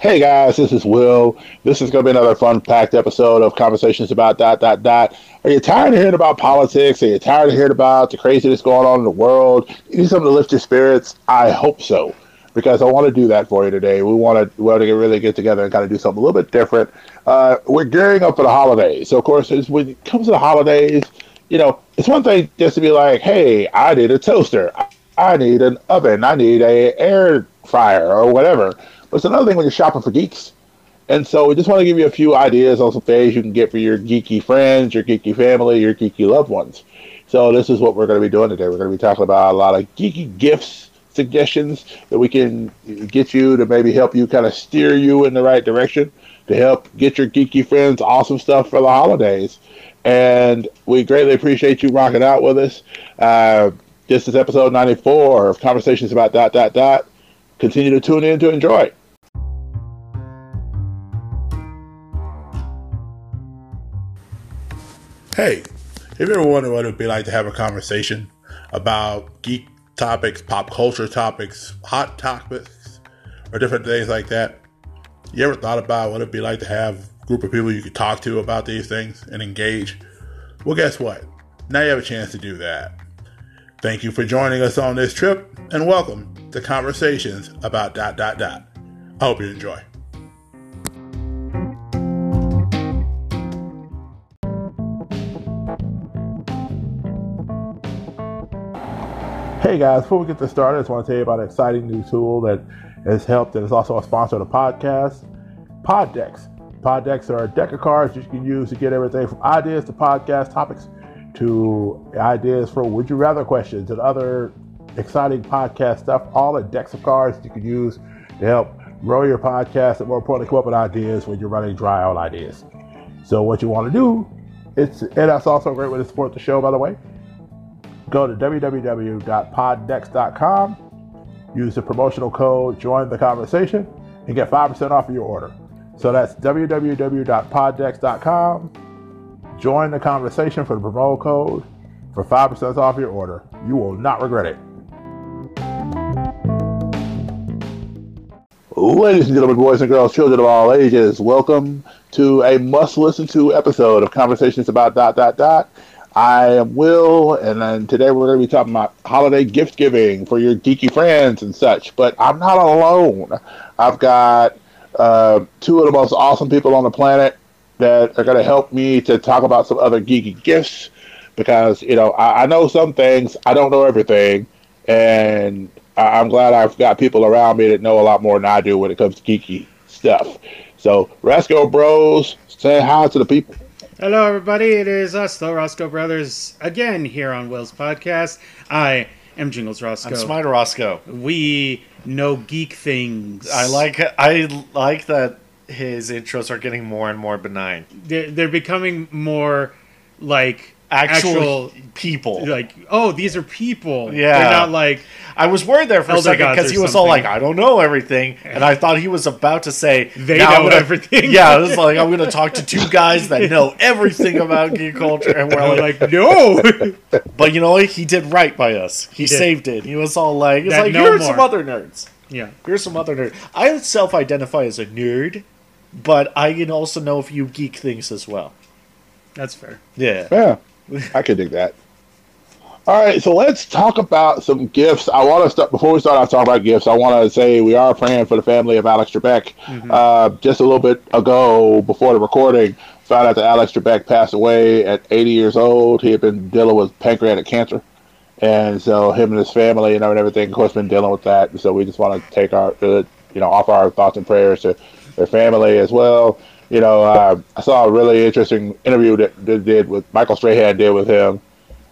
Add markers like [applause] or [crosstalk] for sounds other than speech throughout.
Hey guys, this is Will. This is going to be another fun packed episode of Conversations about dot dot dot. Are you tired of hearing about politics? Are you tired of hearing about the craziness going on in the world? You need something to lift your spirits? I hope so, because I want to do that for you today. We want to, we want to really get together and kind of do something a little bit different. Uh, we're gearing up for the holidays. So, of course, when it comes to the holidays, you know, it's one thing just to be like, hey, I need a toaster. I need an oven. I need a air fryer or whatever but it's another thing when you're shopping for geeks. And so we just want to give you a few ideas on some things you can get for your geeky friends, your geeky family, your geeky loved ones. So this is what we're going to be doing today. We're going to be talking about a lot of geeky gifts, suggestions that we can get you to maybe help you kind of steer you in the right direction to help get your geeky friends awesome stuff for the holidays. And we greatly appreciate you rocking out with us. Uh, this is episode 94 of Conversations about dot dot dot. Continue to tune in to enjoy. Hey, have you ever wondered what it would be like to have a conversation about geek topics, pop culture topics, hot topics, or different things like that? You ever thought about what it'd be like to have a group of people you could talk to about these things and engage? Well, guess what? Now you have a chance to do that. Thank you for joining us on this trip and welcome to Conversations about dot dot dot. I hope you enjoy. Hey guys, before we get this started, I just want to tell you about an exciting new tool that has helped and is also a sponsor of the podcast, Pod Decks. Pod Decks are a deck of cards that you can use to get everything from ideas to podcast topics to ideas for would you rather questions and other exciting podcast stuff. All the decks of cards you can use to help grow your podcast and more importantly, come up with ideas when you're running dry out ideas. So what you want to do, it's and that's also a great way to support the show, by the way Go to www.poddecks.com, use the promotional code Join the Conversation, and get 5% off of your order. So that's www.poddecks.com. Join the conversation for the promo code for 5% off your order. You will not regret it. Ladies and gentlemen, boys and girls, children of all ages, welcome to a must listen to episode of Conversations about dot dot dot. I am Will, and today we're going to be talking about holiday gift giving for your geeky friends and such. But I'm not alone. I've got uh, two of the most awesome people on the planet that are going to help me to talk about some other geeky gifts because you know I, I know some things, I don't know everything, and I, I'm glad I've got people around me that know a lot more than I do when it comes to geeky stuff. So, Rasco Bros, say hi to the people. Hello, everybody. It is us, the Rasco Brothers, again here on Will's podcast. I am Jingles Rasco. I'm Smider Rasco. We know geek things. I like I like that his intros are getting more and more benign. They're, they're becoming more like actual, actual people. Like, oh, these are people. Yeah, they're not like. I was worried there for a second because he was something. all like, "I don't know everything," and I thought he was about to say, "They know gonna, everything." Yeah, it was [laughs] like I'm going to talk to two guys that know everything about geek culture, and we're like, like, "No." [laughs] but you know, he did right by us. He, he saved it. He was all like, "It's like no here's more. some other nerds." Yeah, here's some other nerds. I self-identify as a nerd, but I can also know a few geek things as well. That's fair. Yeah. Yeah. I could dig that. All right, so let's talk about some gifts. I want to start before we start off talking about gifts. I want to say we are praying for the family of Alex Trebek. Mm-hmm. Uh, just a little bit ago, before the recording, found out that Alex Trebek passed away at 80 years old. He had been dealing with pancreatic cancer, and so him and his family and everything, of course, been dealing with that. So we just want to take our, uh, you know, offer our thoughts and prayers to their family as well you know, uh, I saw a really interesting interview that, that did with Michael Strahan did with him.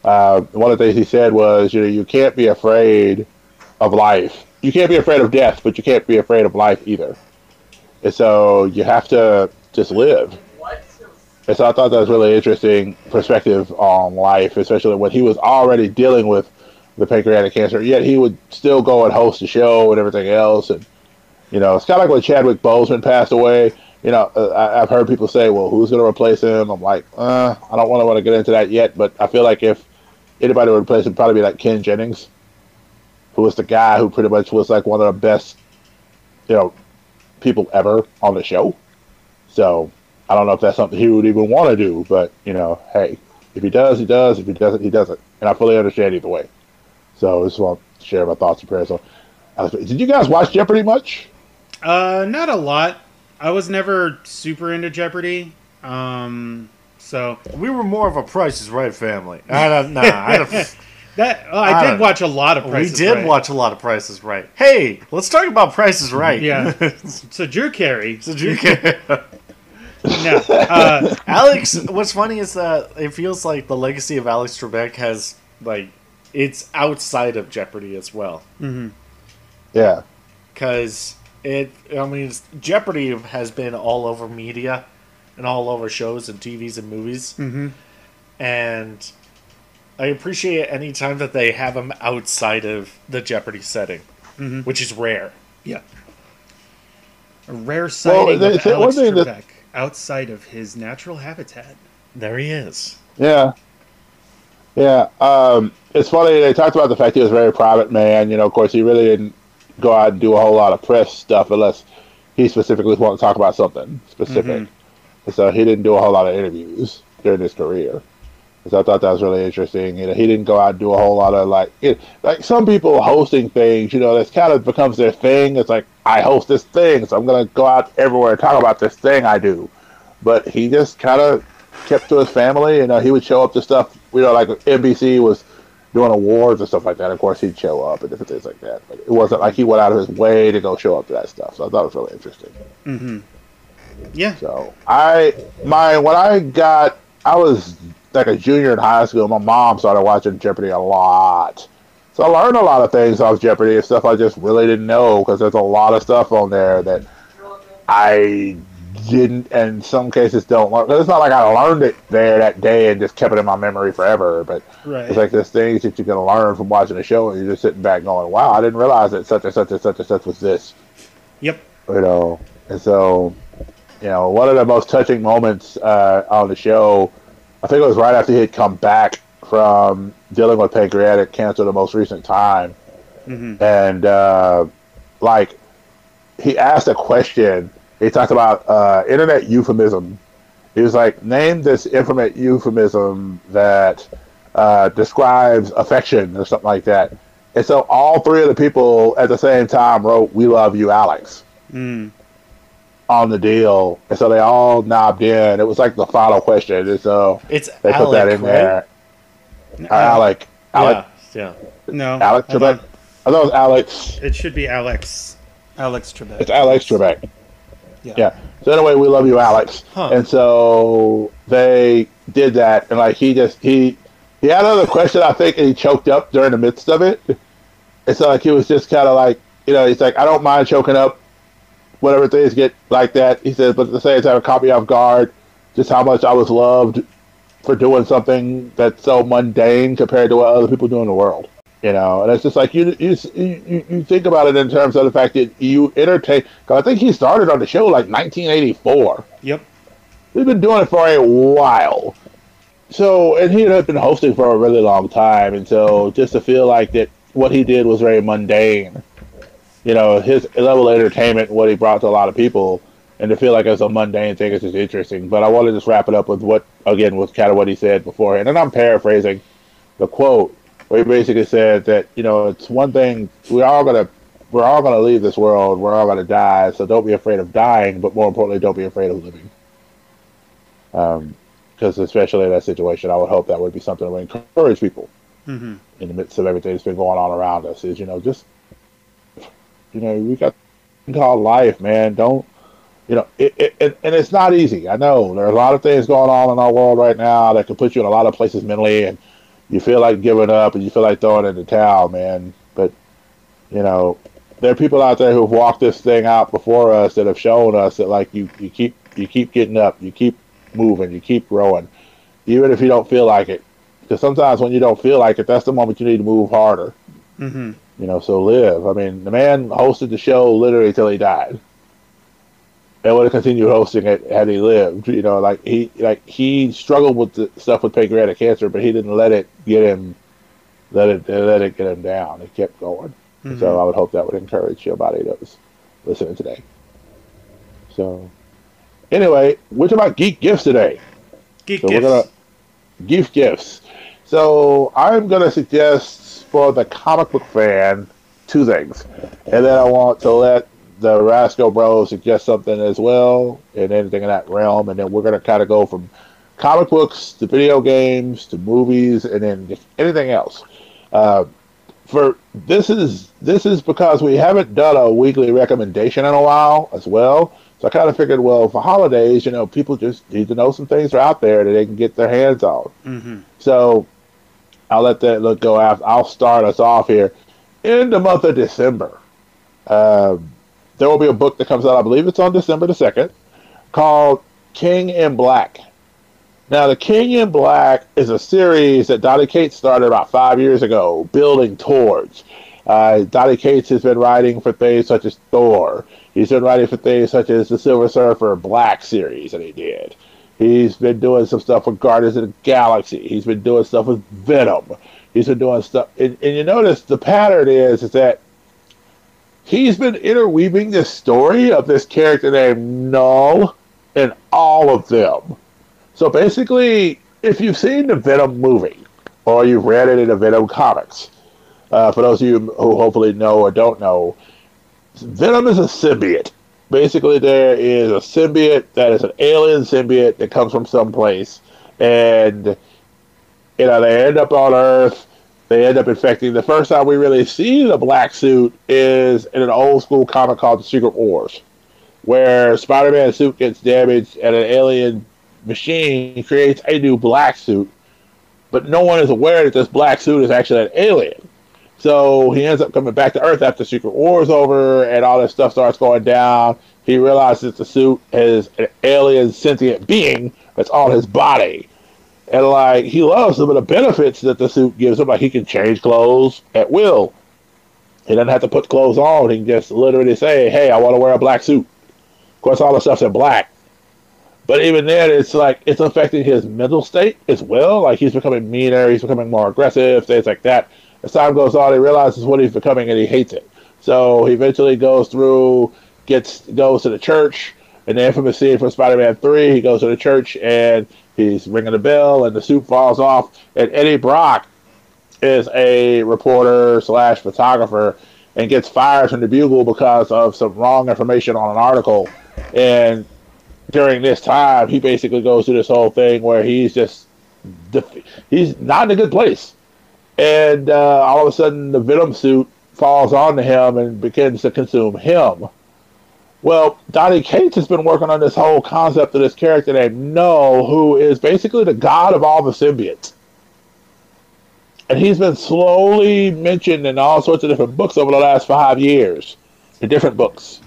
Uh, one of the things he said was, you know, you can't be afraid of life. You can't be afraid of death, but you can't be afraid of life either. And so you have to just live. And so I thought that was really interesting perspective on life, especially when he was already dealing with the pancreatic cancer. Yet he would still go and host the show and everything else. And you know, it's kind of like when Chadwick Boseman passed away you know, uh, I, have heard people say, well, who's going to replace him? I'm like, uh, I don't want to want to get into that yet, but I feel like if anybody would replace him, probably be like Ken Jennings, who was the guy who pretty much was like one of the best, you know, people ever on the show. So I don't know if that's something he would even want to do, but you know, hey, if he does, he does. If he doesn't, he doesn't. And I fully understand either way. So I just want to share my thoughts and prayers on. Did you guys watch Jeopardy much? Uh, not a lot. I was never super into Jeopardy. Um, so We were more of a Price is Right family. I don't know. I [laughs] that oh, I, I did don't- watch a lot of. we Price is did Right. watch a lot of Price is Right. Hey, let's talk about Price is Right. Yeah. [laughs] So Drew Carey. So Drew Carey- [laughs] No. Uh, Alex, what's funny is that it feels like the legacy of Alex Trebek has like it's outside of Jeopardy as well. Yeah. because it i mean jeopardy has been all over media and all over shows and tvs and movies mhm. and i appreciate any time that they have him outside of the jeopardy setting Mhm. which is rare Yeah. A rare sighting they of say Alex thing that- Trebek outside of his natural habitat. there he is Yeah. Yeah. Um, it's funny. They talked about the fact he was a very private man. You know, of course, he really didn't go out and do a whole lot of press stuff unless he specifically wants to talk about something specific. Mhm. So he didn't do a whole lot of interviews during his career. So I thought that was really interesting. You know, he didn't go out and do a whole lot of like, it, like some people hosting things. You know, that's kind of becomes their thing. It's like I host this thing, so I'm gonna go out everywhere and talk about this thing I do. But he just kind of kept to his family. You know, he would show up to stuff. You know, like NBC was doing awards and stuff like that. Of course, he'd show up and different things like that. But it wasn't like he went out of his way to go show up to that stuff. So I thought it was really interesting. Mm-hmm. Yeah. So I my when I got I was like a junior in high school. My mom started watching Jeopardy a lot, so I learned a lot of things off Jeopardy and stuff I just really didn't know because there's a lot of stuff on there that I didn't, and in some cases don't learn. It's not like I learned it there that day and just kept it in my memory forever, but Right. it's like there's things that you can learn from watching a show, and you're just sitting back going, "Wow, I didn't realize that such and such and such and such was this." Yep. you know. And so, you know, one of the most touching moments uh, on the show, I think it was right after he had come back from dealing with pancreatic cancer the most recent time, Mhm. and uh, like he asked a question. He talked about uh, internet euphemism. He was like, "Name this internet euphemism that uh, describes affection or something like that." And so all three of the people at the same time wrote, "We love you, Alex." Mm. on the deal, and so they all knobbed in. It was like the final question, and so it's they Alec, put that in right? there. Uh, Alec, Alec, yeah yeah No. Alex Trebek. on. I thought it was Alex. It should be Alex. Alex Trebek. It's Alex Trebek. Yeah. Yeah. So anyway, we love you, Alex. Huh. And so they did that, and like he just he he had another question, I think, and he choked up during the midst of it. And so like he was just kind of like, you know, he's like, I don't mind choking up, whatever things get like that. He says, but at the same time, it caught me off guard, just how much I was loved for doing something that's so mundane compared to what other people do in the world. You know, and it's just like you you you, you think about it in terms of the fact that you entertain. Cause I think he started on the show like 1984. Yep. He's been doing it for a while. So, and he had been hosting for a really long time, and so just to feel like that what he did was very mundane, you know, his level of entertainment, what he brought to a lot of people, and to feel like it's a mundane thing is just interesting. But I want to just wrap it up with what, again, was kind of what he said beforehand, and I'm paraphrasing the quote, where he basically said that you know it's one thing we're all gonna we're all gonna leave this world, we're all gonna die, so don't be afraid of dying, but more importantly, don't be afraid of living. Um, because especially in that situation, I would hope that would be something that would encourage people Mm-hmm. in the midst of everything that's been going on around us. Is you know just you know we got called life, man. Don't you know? It, it, it and it's not easy. I know there are a lot of things going on in our world right now that can put you in a lot of places mentally, and you feel like giving up and you feel like throwing in the towel, man. But you know, there are people out there who've walked this thing out before us that have shown us that like you, you keep you keep getting up, you keep moving, you keep growing, even if you don't feel like it. Because sometimes when you don't feel like it, that's the moment you need to move harder. Mm-hmm. You know, so live. I mean, the man hosted the show literally till he died. And would have continued hosting it had he lived. You know, like he like he struggled with the stuff with pancreatic cancer, but he didn't let it get him let it let it get him down. He kept going. Mhm. So I would hope that would encourage somebody that was listening today. So, anyway, we're talking about geek gifts today. Geek So gifts. we're gonna gift gifts. So I'm gonna suggest for the comic book fan two things, and then I want to let the Rasco Bros suggest something as well, and anything in that realm, and then we're gonna kind of go from comic books to video games to movies, and then anything else. Uh, for this is this is because we haven't done a weekly recommendation in a while as well. So I kind of figured, well, for holidays, you know, people just need to know some things are out there that they can get their hands on. hmm So I'll let that look go after. I'll start us off here in the month of December. Um, there will be a book that comes out. I believe it's on December the second, called King in Black. Now, the King in Black is a series that Donny Cates started about five years ago, building towards. Uh, Donny Cates has been writing for things such as Thor. He's been writing for things such as the Silver Surfer Black series that he did. He's been doing some stuff with Guardians of the Galaxy. He's been doing stuff with Venom. He's been doing stuff, and, and you notice the pattern is is that he's been interweaving this story of this character named Null in all of them. So basically, if you've seen the Venom movie or you've read it in the Venom comics, uh, for those of you who hopefully know or don't know, Venom is a symbiote. Basically, there is a symbiote that is an alien symbiote that comes from someplace, and you know they end up on Earth. They end up infecting. The first time we really see the black suit is in an old school comic called The Secret Wars, where Spider-Man's suit gets damaged and an alien machine creates a new black suit, but no one is aware that this black suit is actually an alien. So he ends up coming back to Earth after Secret War is over and all this stuff starts going down. He realizes the suit is an alien sentient being that's on his body. And like he loves some of the benefits that the suit gives him, like he can change clothes at will. He doesn't have to put clothes on. He can just literally say, Hey, I want to wear a black suit. Of course all the stuff's in black. But even then, it's like it's affecting his mental state as well. Like he's becoming meaner, he's becoming more aggressive, things like that. As time goes on, he realizes what he's becoming and he hates it. So he eventually goes through, gets goes to the church, and the infamous scene from Spider-Man Three. He goes to the church and he's ringing the bell, and the suit falls off. And Eddie Brock is a reporter slash photographer and gets fired from the Bugle because of some wrong information on an article. And during this time, he basically goes through this whole thing where he's just he's not in a good place, and uh, all of a sudden the Venom suit falls onto him and begins to consume him. Well, Donny Cates has been working on this whole concept of this character named Null, who is basically the god of all the symbiotes. And he's been slowly mentioned in all sorts of different books over the last five years, in different books.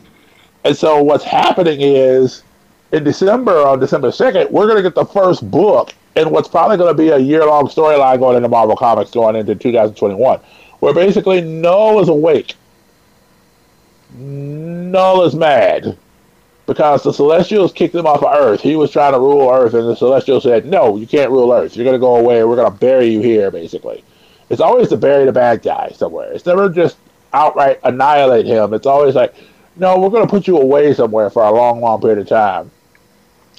And so what's happening is in December, on December 2nd, we're going to get the first book in what's probably going to be a year long storyline going into Marvel Comics going into 2021, where basically Null is awake. Null is mad because the Celestials kicked him off of Earth. He was trying to rule Earth, and the Celestials said, No, you can't rule Earth. You're going to go away. We're going to bury you here, basically. It's always to bury the bad guy somewhere. It's never just outright annihilate him. It's always like, No, we're going to put you away somewhere for a long, long period of time.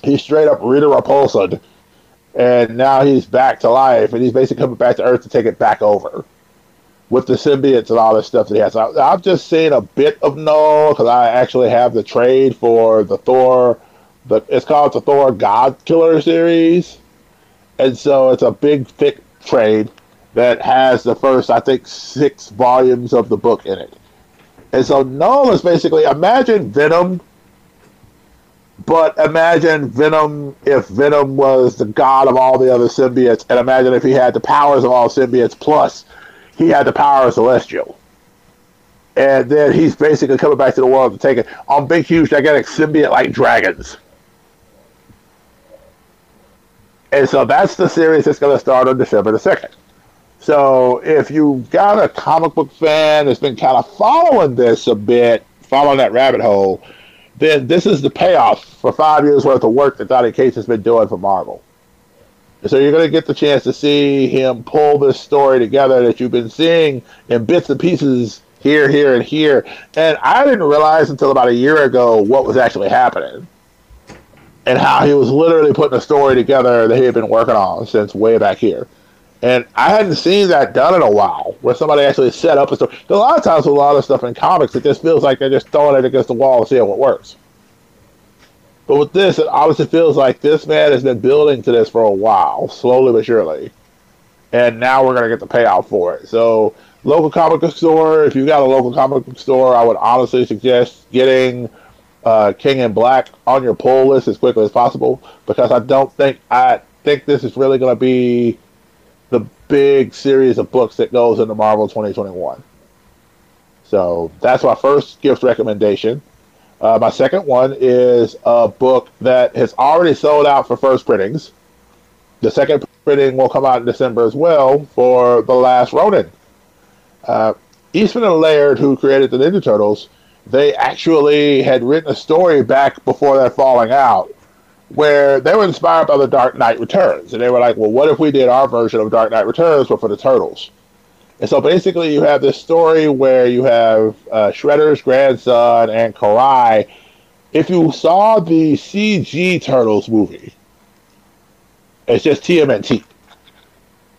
He's straight up Rita Repulsa, and now he's back to life, and he's basically coming back to Earth to take it back over with the symbiotes and all this stuff that he has. I, I've just seen a bit of Null because I actually have the trade for the Thor. The, it's called the Thor God Killer series, and so it's a big, thick trade that has the first, I think, six volumes of the book in it. And so Null is basically imagine Venom, but imagine Venom if Venom was the god of all the other symbiotes, and imagine if he had the powers of all symbiotes plus he had the power of Celestial. And then he's basically coming back to the world to take it on big, huge, gigantic symbiote like dragons. And so that's the series that's going to start on December the 2nd. So if you've got a comic book fan that's been kind of following this a bit, following that rabbit hole, then this is the payoff for five years worth of work that Donny Cates has been doing for Marvel. So you're going to get the chance to see him pull this story together that you've been seeing in bits and pieces here, here, and here. And I didn't realize until about a year ago what was actually happening and how he was literally putting a story together that he had been working on since way back here. And I hadn't seen that done in a while, where somebody actually set up a story. A lot of times with a lot of stuff in comics, it just feels like they're just throwing it against the wall and seeing what works. But with this, it honestly feels like this man has been building to this for a while, slowly but surely. And now we're going to get the payout for it. So, local comic book store, if you've got a local comic book store, I would honestly suggest getting uh, King in Black on your pull list as quickly as possible because I don't think I think this is really going to be the big series of books that goes into Marvel 2021. So that's my first gift recommendation. Uh, my second one is a book that has already sold out for first printings. The second printing will come out in December as well for The Last Ronin. Uh, Eastman and Laird, who created the Ninja Turtles, they actually had written a story back before their falling out where they were inspired by the Dark Knight Returns. And they were like, well, what if we did our version of Dark Knight Returns, but for the Turtles? And so basically, you have this story where you have uh, Shredder's grandson and Karai. If you saw the CG Turtles movie, it's just TMNT.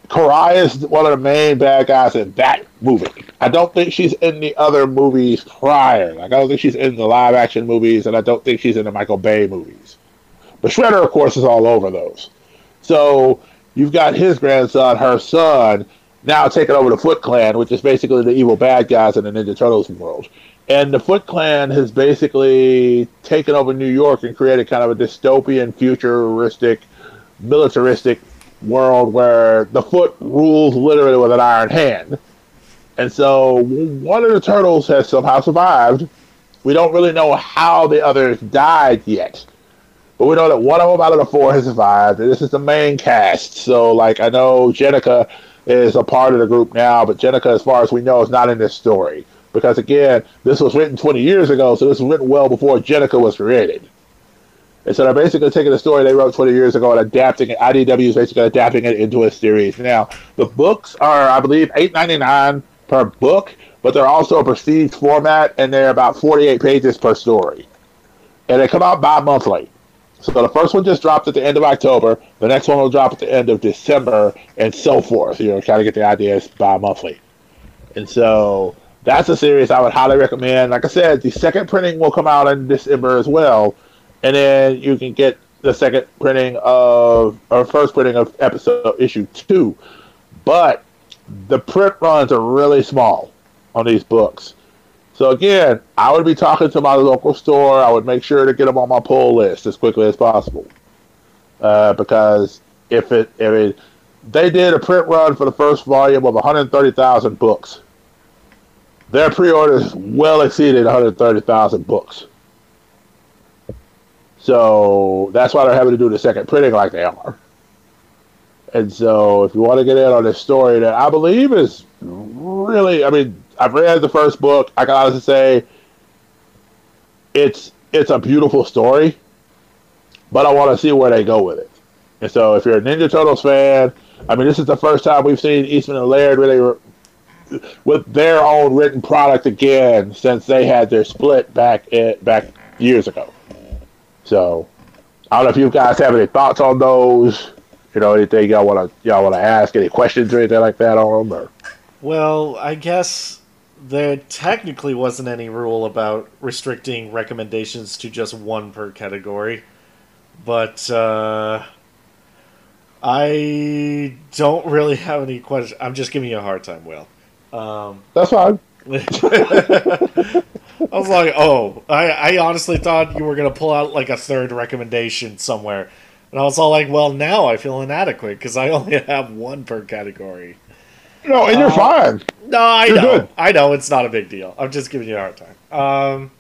Karai is one of the main bad guys in that movie. I don't think she's in the other movies prior. Like I don't think she's in the live action movies, and I don't think she's in the Michael Bay movies. But Shredder, of course, is all over those. So you've got his grandson, her son, now taking over the Foot Clan, which is basically the evil bad guys in the Ninja Turtles world. And the Foot Clan has basically taken over New York and created kind of a dystopian, futuristic, militaristic world where the Foot rules literally with an iron hand. And so one of the turtles has somehow survived. We don't really know how the others died yet. But we know that one of them out of the four has survived. And this is the main cast. So, like, I know Jennika is a part of the group now, but Jennika, as far as we know, is not in this story. Because, again, this was written 20 years ago, so this was written well before Jennika was created. And so they're basically taking the story they wrote 20 years ago and adapting it. IDW is basically adapting it into a series. Now, the books are, I believe, eight ninety nine per book, but they're also a prestige format, and they're about 48 pages per story. And they come out bi monthly. So the first one just dropped at the end of October. The next one will drop at the end of December, and so forth. You know, kind of get the idea. It's bi-monthly, and so that's a series I would highly recommend. Like I said, the second printing will come out in December as well, and then you can get the second printing of or first printing of episode issue two. But the print runs are really small on these books. So again, I would be talking to my local store. I would make sure to get them on my pull list as quickly as possible, uh, because if it if it they did a print run for the first volume of 130,000 books. Their pre-orders well exceeded 130,000 books. So that's why they're having to do the second printing like they are. And so if you want to get in on this story that I believe is really, I mean, I've read the first book. I can honestly say it's it's a beautiful story, but I want to see where they go with it. And so, if you're a Ninja Turtles fan, I mean, this is the first time we've seen Eastman and Laird really re- with their own written product again since they had their split back in, back years ago. So, I don't know if you guys have any thoughts on those. You know, anything y'all want to y'all want to ask, any questions or anything like that on them? Or? Well, I guess there technically wasn't any rule about restricting recommendations to just one per category, but uh, I don't really [laughs] have any questions. I'm just giving you a hard time, Will. Um, That's fine. [laughs] I was like, oh, I, I honestly thought you were going to pull out like a third recommendation somewhere. And I was all like, well, now I feel inadequate because I only [laughs] have one per category. No, and you're Uh, fine. No, I You're know. good. I know it's not a big deal. I'm just giving you a hard time. Um,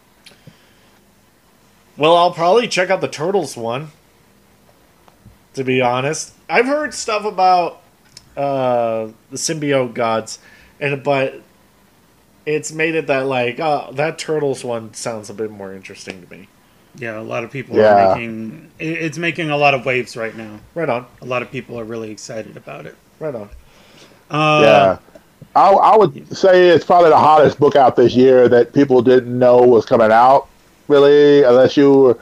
well, I'll probably check out the Turtles one. To be honest, I've heard stuff about uh, the symbiote gods, and but it's made it that like uh, that Turtles one sounds a bit more interesting to me. Yeah, a lot of people Yeah. are making it's making a lot of waves right now. Right on, A lot of people are really excited about it. right on. Uh, yeah. I, I would say it's probably the hottest book out this year that people didn't know was coming out, really, unless you. were-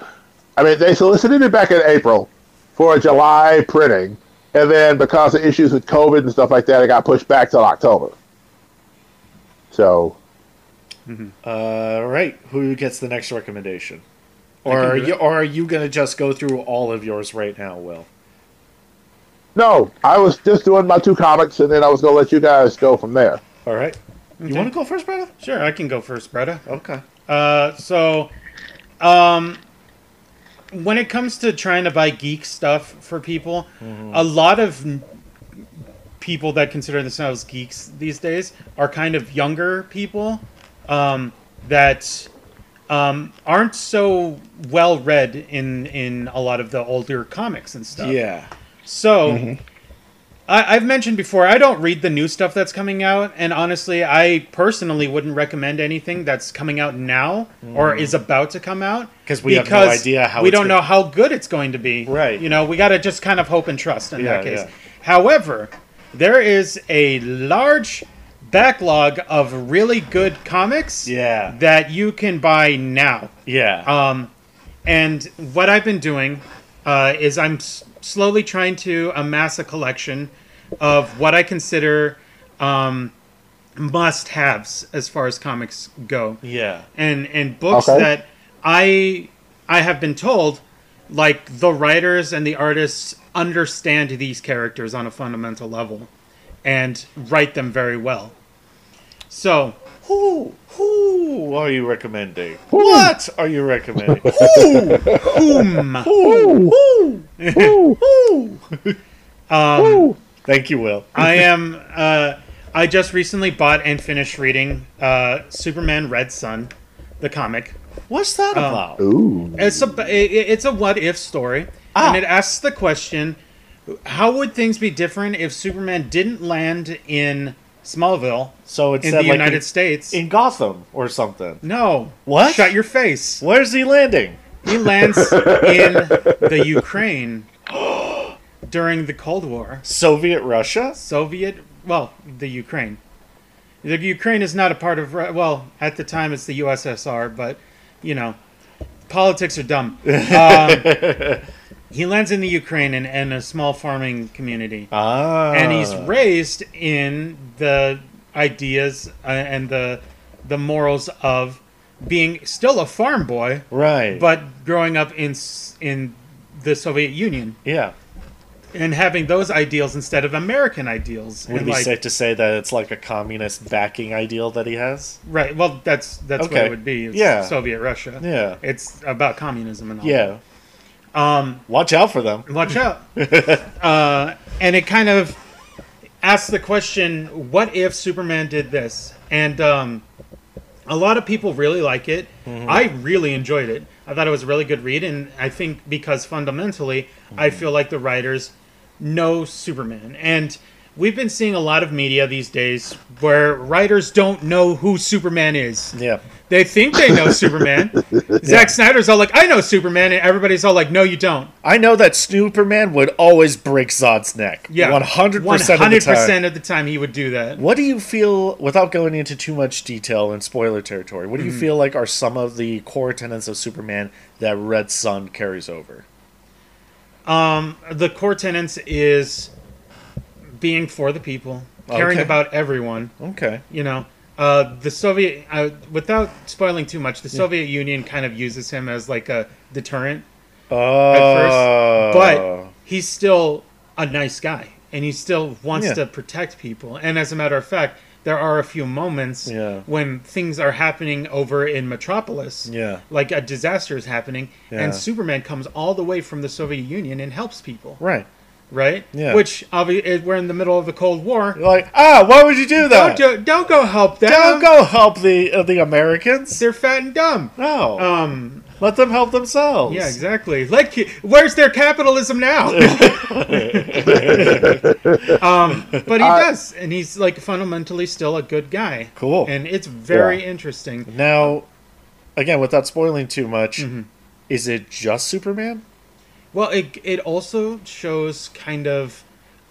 I mean, they solicited it back in April for a July printing, and then because of issues with COVID and stuff like that, it got pushed back till October. So, Uh, right. Who gets the next recommendation? Or are you, or are you going to just go through all of yours right now, Will? No, I was just doing my two comics, and then I was going to let you guys go from there. All right. You want to go first, Brenda? Sure, I can go first, Bretta. Okay. Uh, so, um, when it comes to trying to buy geek stuff for people, a lot of people that consider themselves geeks these days are kind of younger people um, that um, aren't so well read in in a lot of the older comics and stuff. Yeah. So, I, I've mentioned before, I don't read the new stuff that's coming out, and honestly, I personally wouldn't recommend anything that's coming out now or is about to come out 'Cause we have no idea how we don't gonna- know how good it's going to be. Right. You know, we got to just kind of hope and trust in Yeah, that case. yeah. However, there is a large backlog of really good comics Yeah. that you can buy now. Yeah. Um, and what I've been doing uh, is I'm slowly trying to amass a collection of what I consider um, must-haves as far as comics go, yeah. and and books Okay. that I I have been told like the writers and the artists understand these characters on a fundamental level and write them very well. So Who who are you recommending? What are you recommending? [laughs] who? Who? Who? [laughs] Um, Thank you, Will. [laughs] I am. Uh, I just recently bought and finished reading uh, Superman Red Son, the comic. What's that Um, about? Ooh. It's a it- it's a what if story, Ah. and it asks the question: How would things be different if Superman didn't land in Smallville So it's in the like United in, States? in Gotham or something. no. What? Shut your face. Where's he landing? He lands in the Ukraine [gasps] during the Cold War. Soviet Russia? Soviet, well, the Ukraine. The Ukraine is not a part of, well, at the time it's the USSR, but, you know, politics are dumb. [laughs] Um, he lands in the Ukraine in, in a small farming community. Ah. And he's raised in the ideas uh, and the the morals of being still a farm boy, right. but growing up in in the Soviet Union yeah. and having those ideals instead of American ideals. Would it be like, safe to say that it's like a communist backing ideal that he has? Right. Well, that's that's what it would be. It's Yeah. Soviet Russia. Yeah. It's about communism and all. Yeah. that. Um, Watch out for them. watch out. [laughs] uh, and it kind of asks the question: What if Superman did this? And um, a lot of people really like it. Mm-hmm. I really enjoyed it. I thought it was a really good read, and I think because fundamentally, Mm-hmm. I feel like the writers know Superman, and we've been seeing a lot of media these days where writers don't know who Superman is. Yeah. They think they know Superman. [laughs] Zack Snyder's all like, "I know Superman," and everybody's all like, "No, you don't." I know that Superman would always break Zod's neck. Yeah, 100% of the 100% time. of the time he would do that. What do you feel, without going into too much detail and spoiler territory, what do Mm-hmm. you feel like are some of the core tenets of Superman that Red Son carries over? Um, the core tenets is being for the people, caring Okay. about everyone. Okay. You know, uh, the Soviet, uh, without spoiling too much, the Soviet Union kind of uses him as like a deterrent, Uh, but he's still a nice guy, and he still wants Yeah. to protect people. And as a matter of fact, there are a few moments Yeah. when things are happening over in Metropolis. Yeah. like a disaster is happening, Yeah. and Superman comes all the way from the Soviet Union and helps people, Right. Right? Yeah. Which obviously we're in the middle of the Cold War. You're like, ah, why would you do that? Don't do, don't go help them. Don't go help the uh, the Americans. They're fat and dumb. No, Um. let them help themselves. Yeah. Exactly. Like, where's their capitalism now? [laughs] [laughs] um. But he Uh, does, and he's like fundamentally still a good guy. Cool. And it's very Yeah. interesting. Now, again, without spoiling too much, Mm-hmm. is it just Superman? Well, it it also shows kind of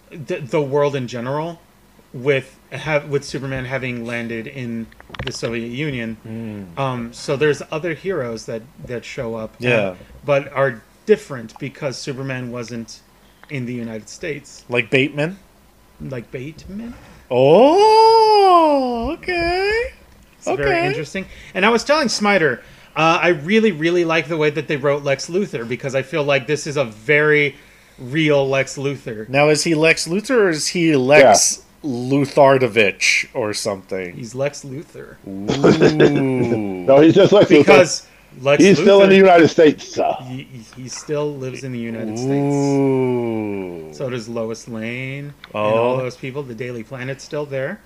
the, the world in general. with have with Superman having landed in the Soviet Union. Hmm. Um, so there's other heroes that that show up, Yeah. but are different because Superman wasn't in the United States, Like Bateman. like Bateman. Oh, okay. It's very interesting. And I was telling Smiter, uh, I really, really like the way that they wrote Lex Luthor because I feel like this is a very real Lex Luthor. Now, is he Lex Luthor or is he Lex Luthardovich or something? He's Lex Luthor [laughs] No, he's just like because Lex he's Luthor, still in the United States. So. He, he still lives in the United States. So does Lois Lane and Oh. all those people. The Daily Planet's still there.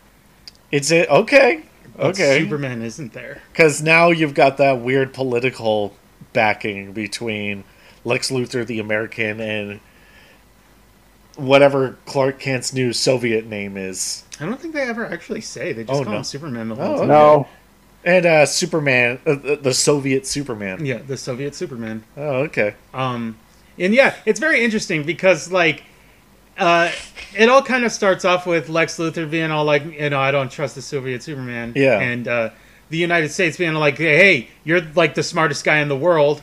It's it. Okay. But Okay. Superman isn't there. Because now you've got that weird political backing between Lex Luthor, the American, and whatever Clark Kent's new Soviet name is. I don't think they ever actually say. They just Oh, call no. him Superman the Oh, whole time. No, And uh, Superman, uh, the the Soviet Superman. Yeah, the Soviet Superman. Oh, okay. Um, and yeah, it's very interesting because like, uh, it all kind of starts off with Lex Luthor being all like, you know, I don't trust the Soviet Superman. Yeah. And uh, the United States being like, hey, you're like the smartest guy in the world.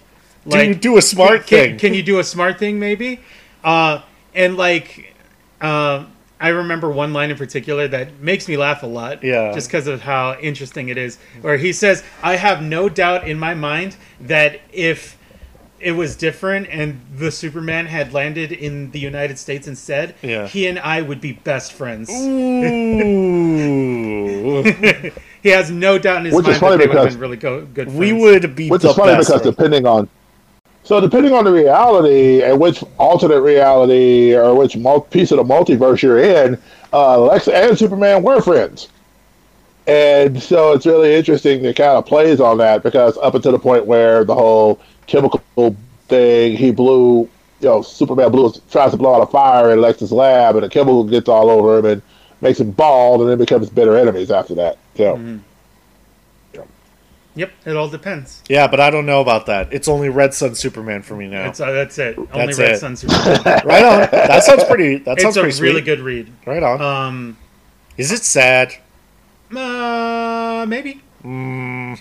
Do you do a smart can, thing? Can you do a smart thing, maybe? Uh, and like, uh, I remember one line in particular that makes me laugh a lot. Yeah. Just because of how interesting it is. Where he says, I have no doubt in my mind that if it was different and the Superman had landed in the United States instead, Yeah. he and I would be best friends. Ooh. [laughs] he has no doubt in his Which is mind that funny they would have because been really go- good friends. we would be which the is funny best. because friends. depending on so depending on the reality and which alternate reality or which piece of the multiverse you're in, uh, Lex and Superman were friends. And so it's really interesting that kind of plays on that because up until the point where the whole chemical thing, he blew, you know, Superman blew, tries to blow out a fire in Lex's lab, and the chemical gets all over him and makes him bald, and then becomes bitter enemies after that. So Yep, it all depends. yeah, but I don't know about that. It's only Red Son Superman for me now. That's, uh, that's it. Only That's Red it. Sun Superman. [laughs] right on. That sounds pretty. That sounds it's a pretty really sweet. good read. Right on. Um, Is it sad? uh, maybe. Mm,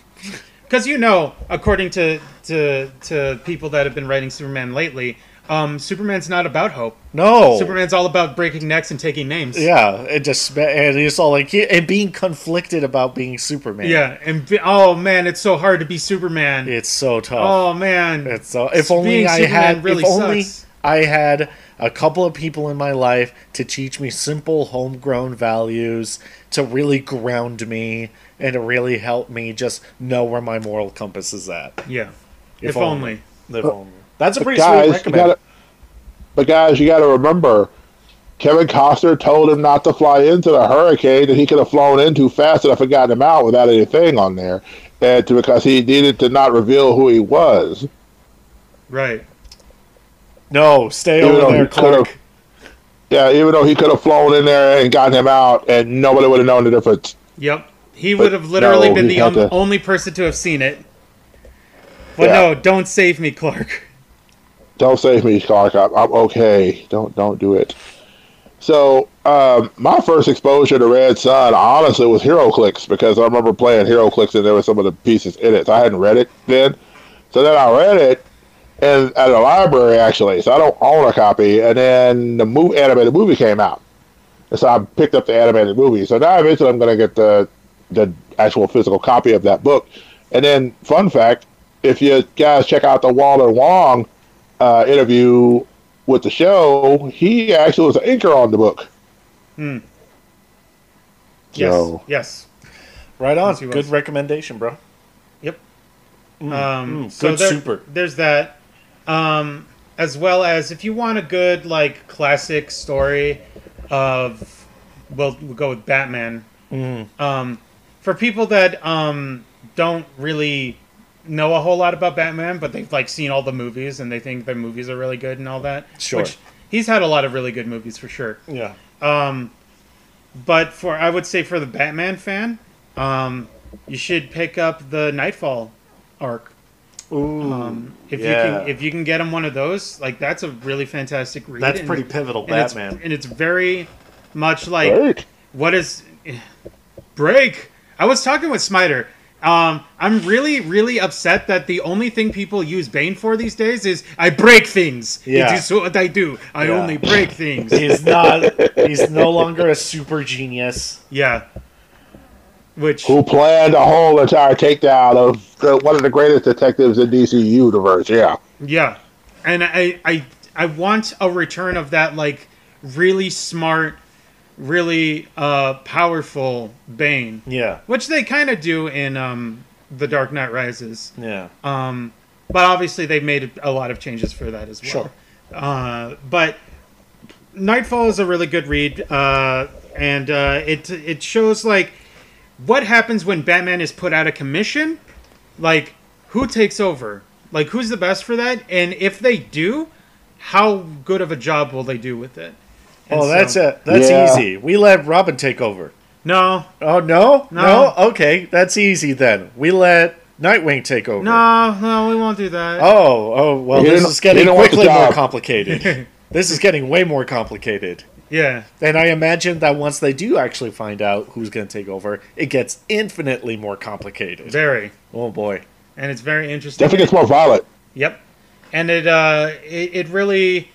Because you know, according to, to to people that have been writing Superman lately, um, Superman's not about hope. no. Superman's all about breaking necks and taking names. Yeah, it just and it's all like and being conflicted about being Superman. Yeah, and be, oh man, it's so hard to be Superman. it's so tough. oh man, It's so if only Being I Superman had really if only. I had a couple of people in my life to teach me simple homegrown values to really ground me and to really help me just know where my moral compass is at. yeah. If If, only. only. If only. That's a pretty sweet guys, you recommend. gotta, but guys, you got to remember, Kevin Costner told him not to fly into the hurricane that he could have flown in too fast and have forgotten him out without anything on there, and to, because he needed to not reveal who he was. Right. No, stay Even over there, Clark. Yeah, even though he could have flown in there and gotten him out, and nobody would have known the difference. Yep. He would have literally no, been the um, to- only person to have seen it. But Yeah. no, don't save me, Clark. Don't save me, Clark. I'm, I'm okay. Don't don't do it. So um, my first exposure to Red Son, honestly, was HeroClix because I remember playing HeroClix and there were some of the pieces in it. So I hadn't read it then. So then I read it and at a library actually. So I don't own a copy. And then the movie, animated movie came out. And so I picked up the animated movie. So now eventually I'm going to get the the actual physical copy of that book. And then, fun fact: if you guys check out the Walden Wong uh, interview with the show, he actually was an inker on the book. Hmm. Yes. So Yes. Right on. Yes. Good recommendation, bro. Yep. Mm, Um, mm, so good there- super. There's that. Um, as well as if you want a good like classic story of, well, we'll go with Batman. Mm. Um, for people that um, don't really know a whole lot about Batman, but they've like seen all the movies and they think the movies are really good and all that. Sure. Which he's had a lot of really good movies for sure. Yeah. Um, but for I would say for the Batman fan, um, you should pick up the Knightfall arc. Ooh. Um, if yeah. you can, if you can get him one of those, like that's a really fantastic read. That's and- pretty pivotal, and it's- Batman. and it's very much like great. what is break? I was talking with Smiter. Um, I'm really, really upset that the only thing people use Bane for these days is I break things. Yeah. It is what I do. I Yeah. only break things. He's not. he's no longer a super genius. yeah. Which Who planned a whole entire takedown of the, one of the greatest detectives in DC universe? Yeah. Yeah, and I I I want a return of that like really smart, really uh powerful Bane, Yeah. which they kind of do in um The Dark Knight Rises. Yeah. Um, but obviously they've made a lot of changes for that as well. Sure. Uh, but Knightfall is a really good read, uh, and uh, it it shows like what happens when Batman is put out of commission, like who takes over, like who's the best for that, and if they do, how good of a job will they do with it? And Oh, that's so- it. That's Yeah. easy. We let Robin take over. No, Oh no, No. no. Okay, that's easy then. We let Nightwing take over. no, no, we won't do that. Oh, oh. Well, He this is getting he didn't want the quickly more complicated. [laughs] this is getting way more complicated. Yeah, And I imagine that once they do actually find out who's going to take over, it gets infinitely more complicated. very, Oh boy. and it's very interesting. Definitely gets more violent. Yep, and it uh, it, it really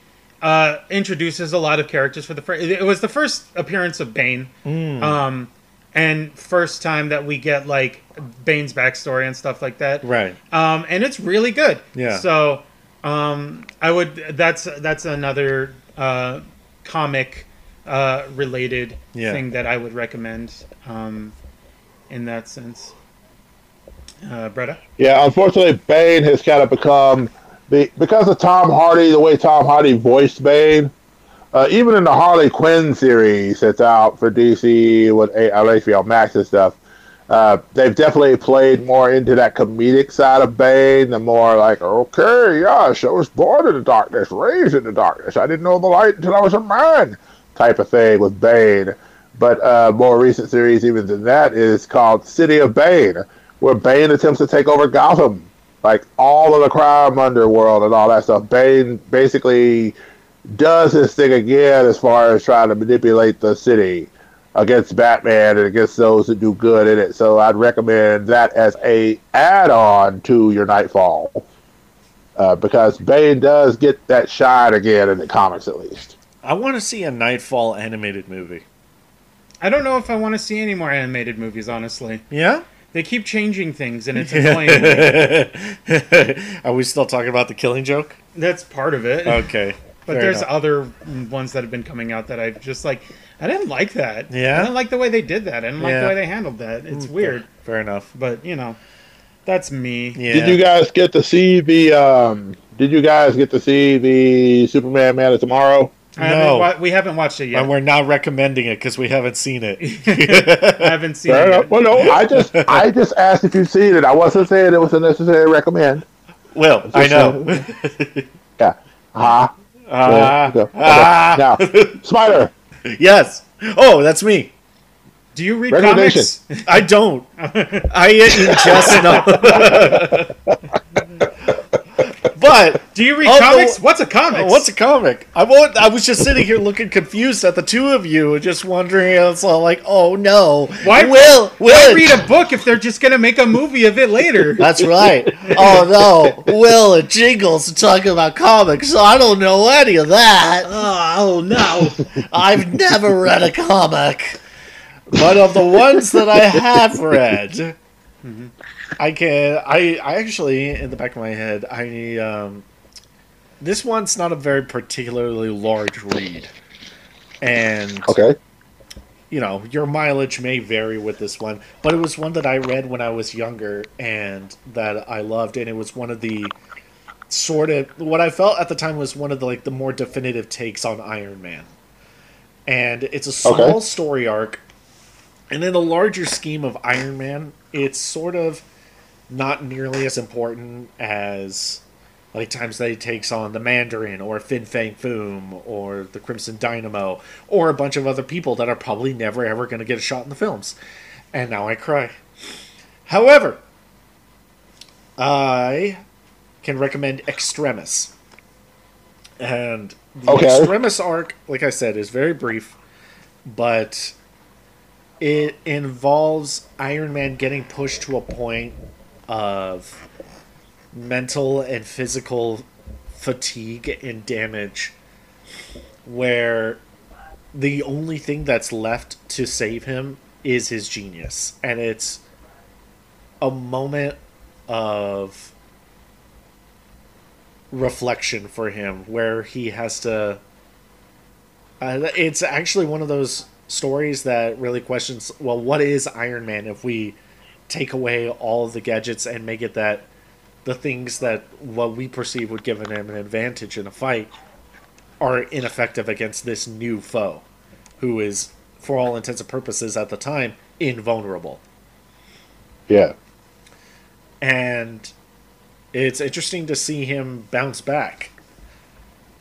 uh, introduces a lot of characters for the first. It was the first appearance of Bane, um, and first time that we get like Bane's backstory and stuff like that. Right. Um, and it's really good. Yeah. So um, I would. That's that's another uh, comic uh, related Yeah. thing that I would recommend. Um, in that sense, uh, Bretta. Yeah, unfortunately, Bane has kind of become the because of Tom Hardy, the way Tom Hardy voiced Bane. Uh, even in the Harley Quinn series that's out for DC with A- HBO Max and stuff, uh, they've definitely played more into that comedic side of Bane. The more like, okay, yes, I was born in the darkness, raised in the darkness. I didn't know the light until I was a man, type of thing with Bane. But uh, more recent series, even than that, is called City of Bane, where Bane attempts to take over Gotham, like all of the crime underworld and all that stuff. Bane basically does his thing again as far as trying to manipulate the city against Batman and against those that do good in it. So I'd recommend that as a add-on to your Knightfall, uh, because Bane does get that shine again in the comics at least. I want to see a Knightfall animated movie. I don't know if I want to see any more animated movies. Honestly, Yeah? They keep changing things, and it's annoying. [laughs] Are we still talking about the killing joke? That's part of it. Okay. But fair there's enough. other ones that have been coming out that I've just like. I didn't like that. Yeah? I didn't like the way they did that. I didn't like Yeah. the way they handled that. It's weird, Fair enough. but you know, that's me. Yeah. Did you guys get to see the? Um, did you guys get to see the Superman Man of Tomorrow? I haven't No. wa- we haven't watched it yet. And we're not recommending it because we haven't seen it. [laughs] I haven't seen Fair it. enough. Yet. Well, no, I just I just asked if you've seen it. I wasn't saying it was a necessary recommend. Well, I know. Yeah. Ah. Ah, okay. ah. Now, Spider. [laughs] yes. Oh, that's me. Do you read comics? [laughs] I don't. I ingest no. But Do you read Oh, comics? What's a comic? what's a comic? I won't, I was just sitting here looking confused at the two of you, just wondering. It's all like, oh no, Why- Will? Why Will read a book if they're just gonna make a movie of it later? [laughs] That's right. Oh no, Will and Jingles talking about comics, so I don't know any of that. Oh, oh no! I've never read a comic, but of the ones that I have read, mm-hmm. I can. I I actually in the back of my head, I um, this one's not a very particularly large read, and Okay. you know, your mileage may vary with this one, but it was one that I read when I was younger and that I loved, and it was one of the sort of what I felt at the time was one of the like the more definitive takes on Iron Man. And it's a small Okay. story arc, and in the larger scheme of Iron Man, it's sort of not nearly as important as like times that he takes on the Mandarin or Fin Fang Foom or the Crimson Dynamo or a bunch of other people that are probably never ever going to get a shot in the films. And now I cry. However, I can recommend Extremis. And the Okay. Extremis arc, like I said, is very brief, but it involves Iron Man getting pushed to a point of mental and physical fatigue and damage where the only thing that's left to save him is his genius. And it's a moment of reflection for him where he has to uh, it's actually one of those stories that really questions well what is iron man if we take away all the gadgets and make it that the things that what we perceive would give him an advantage in a fight are ineffective against this new foe who is for all intents and purposes at the time invulnerable Yeah. and it's interesting to see him bounce back.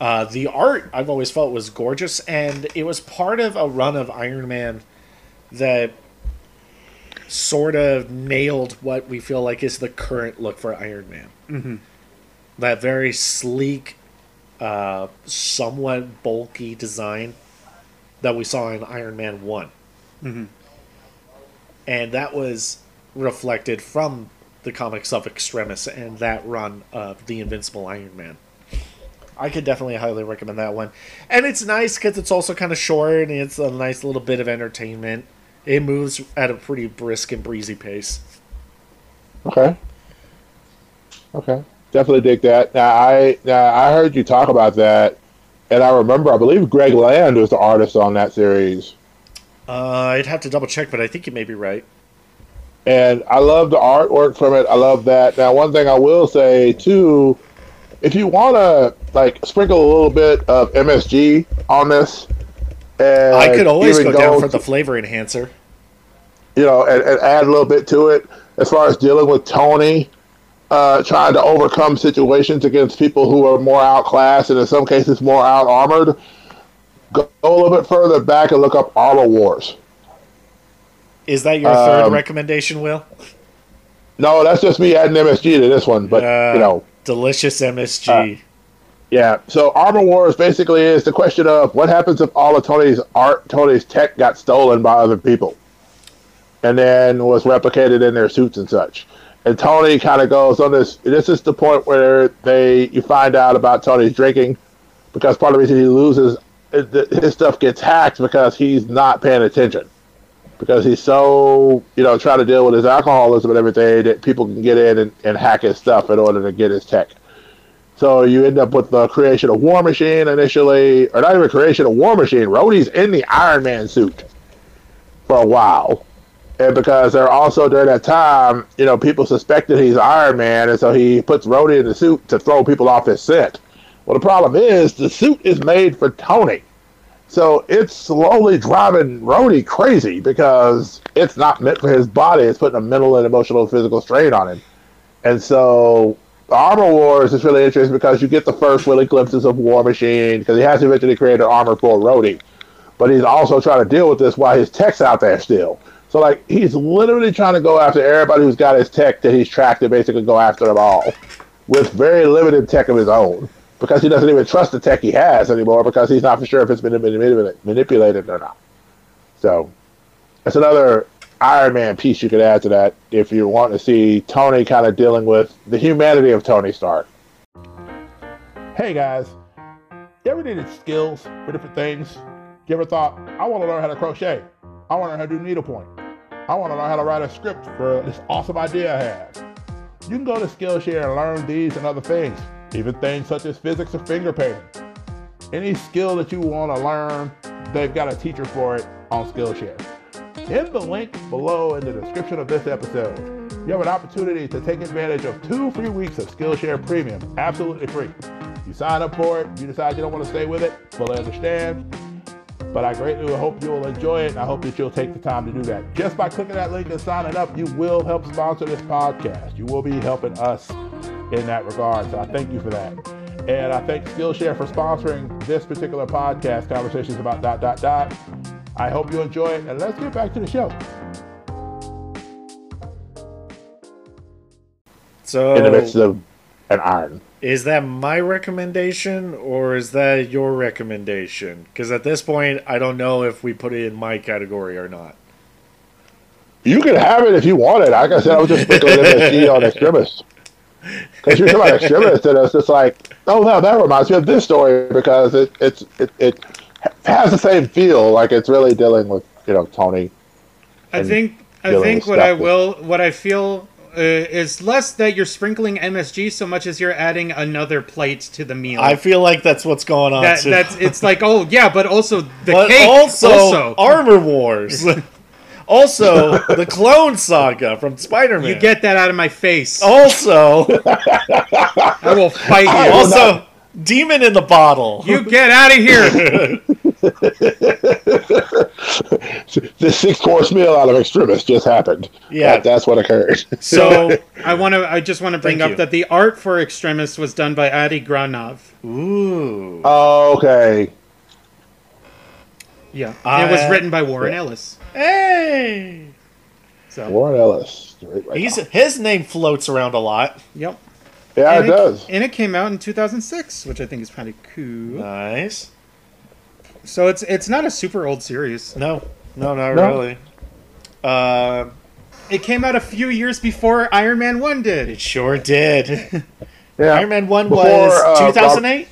Uh, the art I've always felt was gorgeous, and it was part of a run of Iron Man that sort of nailed what we feel like is the current look for Iron Man. Mm-hmm. That very sleek, uh, somewhat bulky design that we saw in Iron Man one Mm-hmm. and that was reflected from the comics of Extremis and that run of the Invincible Iron Man. I could definitely highly recommend that one, and it's nice because it's also kind of short and it's a nice little bit of entertainment. It moves at a pretty brisk and breezy pace. Okay. Okay. Definitely dig that. Now I now I heard you talk about that, and I remember I believe Greg Land was the artist on that series, Uh, I'd have to double check, but I think you may be right. and I love the artwork from it. I love that. Now one thing I will say too, if you want to like sprinkle a little bit of MSG on this, and I could always go down for the flavor enhancer. you know, and, and add a little bit to it as far as dealing with Tony, uh, trying to overcome situations against people who are more outclassed and in some cases more out armored. Go, a little bit further back and look up Armor Wars. Is that your third Um, recommendation, Will? No, that's just me adding MSG to this one, but Uh, you know, delicious MSG. Yeah. So Armor Wars basically is the question of what happens if all of Tony's art, Tony's tech got stolen by other people, and then was replicated in their suits and such. And Tony kind of goes on this. This is the point where they you find out about Tony's drinking, because part of the reason he loses his stuff gets hacked because he's not paying attention, because he's so you know trying to deal with his alcoholism and everything that people can get in and, and hack his stuff in order to get his tech. So you end up with the creation of War Machine initially, or not even creation of War Machine. Rhodey's in the Iron Man suit for a while, and because they're also during that time, you know, people suspected he's Iron Man, and so he puts Rhodey in the suit to throw people off his scent. Well, the problem is the suit is made for Tony, so it's slowly driving Rhodey crazy because it's not meant for his body. It's putting a mental and emotional physical strain on him, and so Armor Wars is really interesting because you get the first really glimpses of War Machine because he has eventually created armor for Rhodey, but he's also trying to deal with this while his tech's out there still. So like he's literally trying to go after everybody who's got his tech that he's tracked to basically go after them all, with very limited tech of his own because he doesn't even trust the tech he has anymore because he's not for sure if it's been manipulated or not. So that's another Iron Man piece you could add to that if you want to see Tony kind of dealing with the humanity of Tony Stark. Hey guys, you ever needed skills for different things? You ever thought, I want to learn how to crochet? I want to learn how to do needlepoint. I want to learn how to write a script for this awesome idea I have. You can go to Skillshare and learn these and other things, even things such as physics or finger painting. Any skill that you want to learn, they've got a teacher for it on Skillshare. In the link below in the description of this episode, you have an opportunity to take advantage of two free weeks of Skillshare Premium, absolutely free. You sign up for it, you decide you don't want to stay with it, fully understand. But I greatly hope you'll enjoy it, and I hope that you'll take the time to do that. Just by clicking that link and signing up, you will help sponsor this podcast. You will be helping us in that regard. So I thank you for that. And I thank Skillshare for sponsoring this particular podcast, Conversations About Dot Dot Dot. I hope you enjoy it, and let's get back to the show. So In the midst of an iron. Is that my recommendation or is that your recommendation? Because at this point, I don't know if we put it in my category or not. You can have it if you want it. Like I said, I was just sprinkling MSG on Extremis. Because you're talking about Extremis, and it's just like, oh no, that reminds me of this story because it it's it, it has the same feel. Like it's really dealing with you know Tony. I think I think what I stuff that- will what I feel uh, is less that you're sprinkling MSG so much as you're adding another plate to the meal. I feel like that's what's going on. that, too. that's it's like oh yeah, but also the but cake also, also Armor Wars. [laughs] also, the Clone Saga from Spider-Man. you get that out of my face. also, [laughs] I will fight you. also, Demon in the Bottle. you get out of here. [laughs] The six course meal out of Extremis just happened. Yeah. That- that's what occurred. So [laughs] I want to. I just want to bring Thank up you. that the art for Extremis was done by Adi Granov. Ooh. Oh, okay. Yeah, I- it was written by Warren Ellis. Hey. So Warren Ellis. Right, right He's now. his name floats around a lot. yep. yeah, and it does. And it came out in 2006, which I think is kind of cool. Nice. So it's it's not a super old series. No, no, not No. really. Uh, It came out a few years before Iron Man One did. it sure did. [laughs] Yeah, Iron Man One Before, was uh, 2008.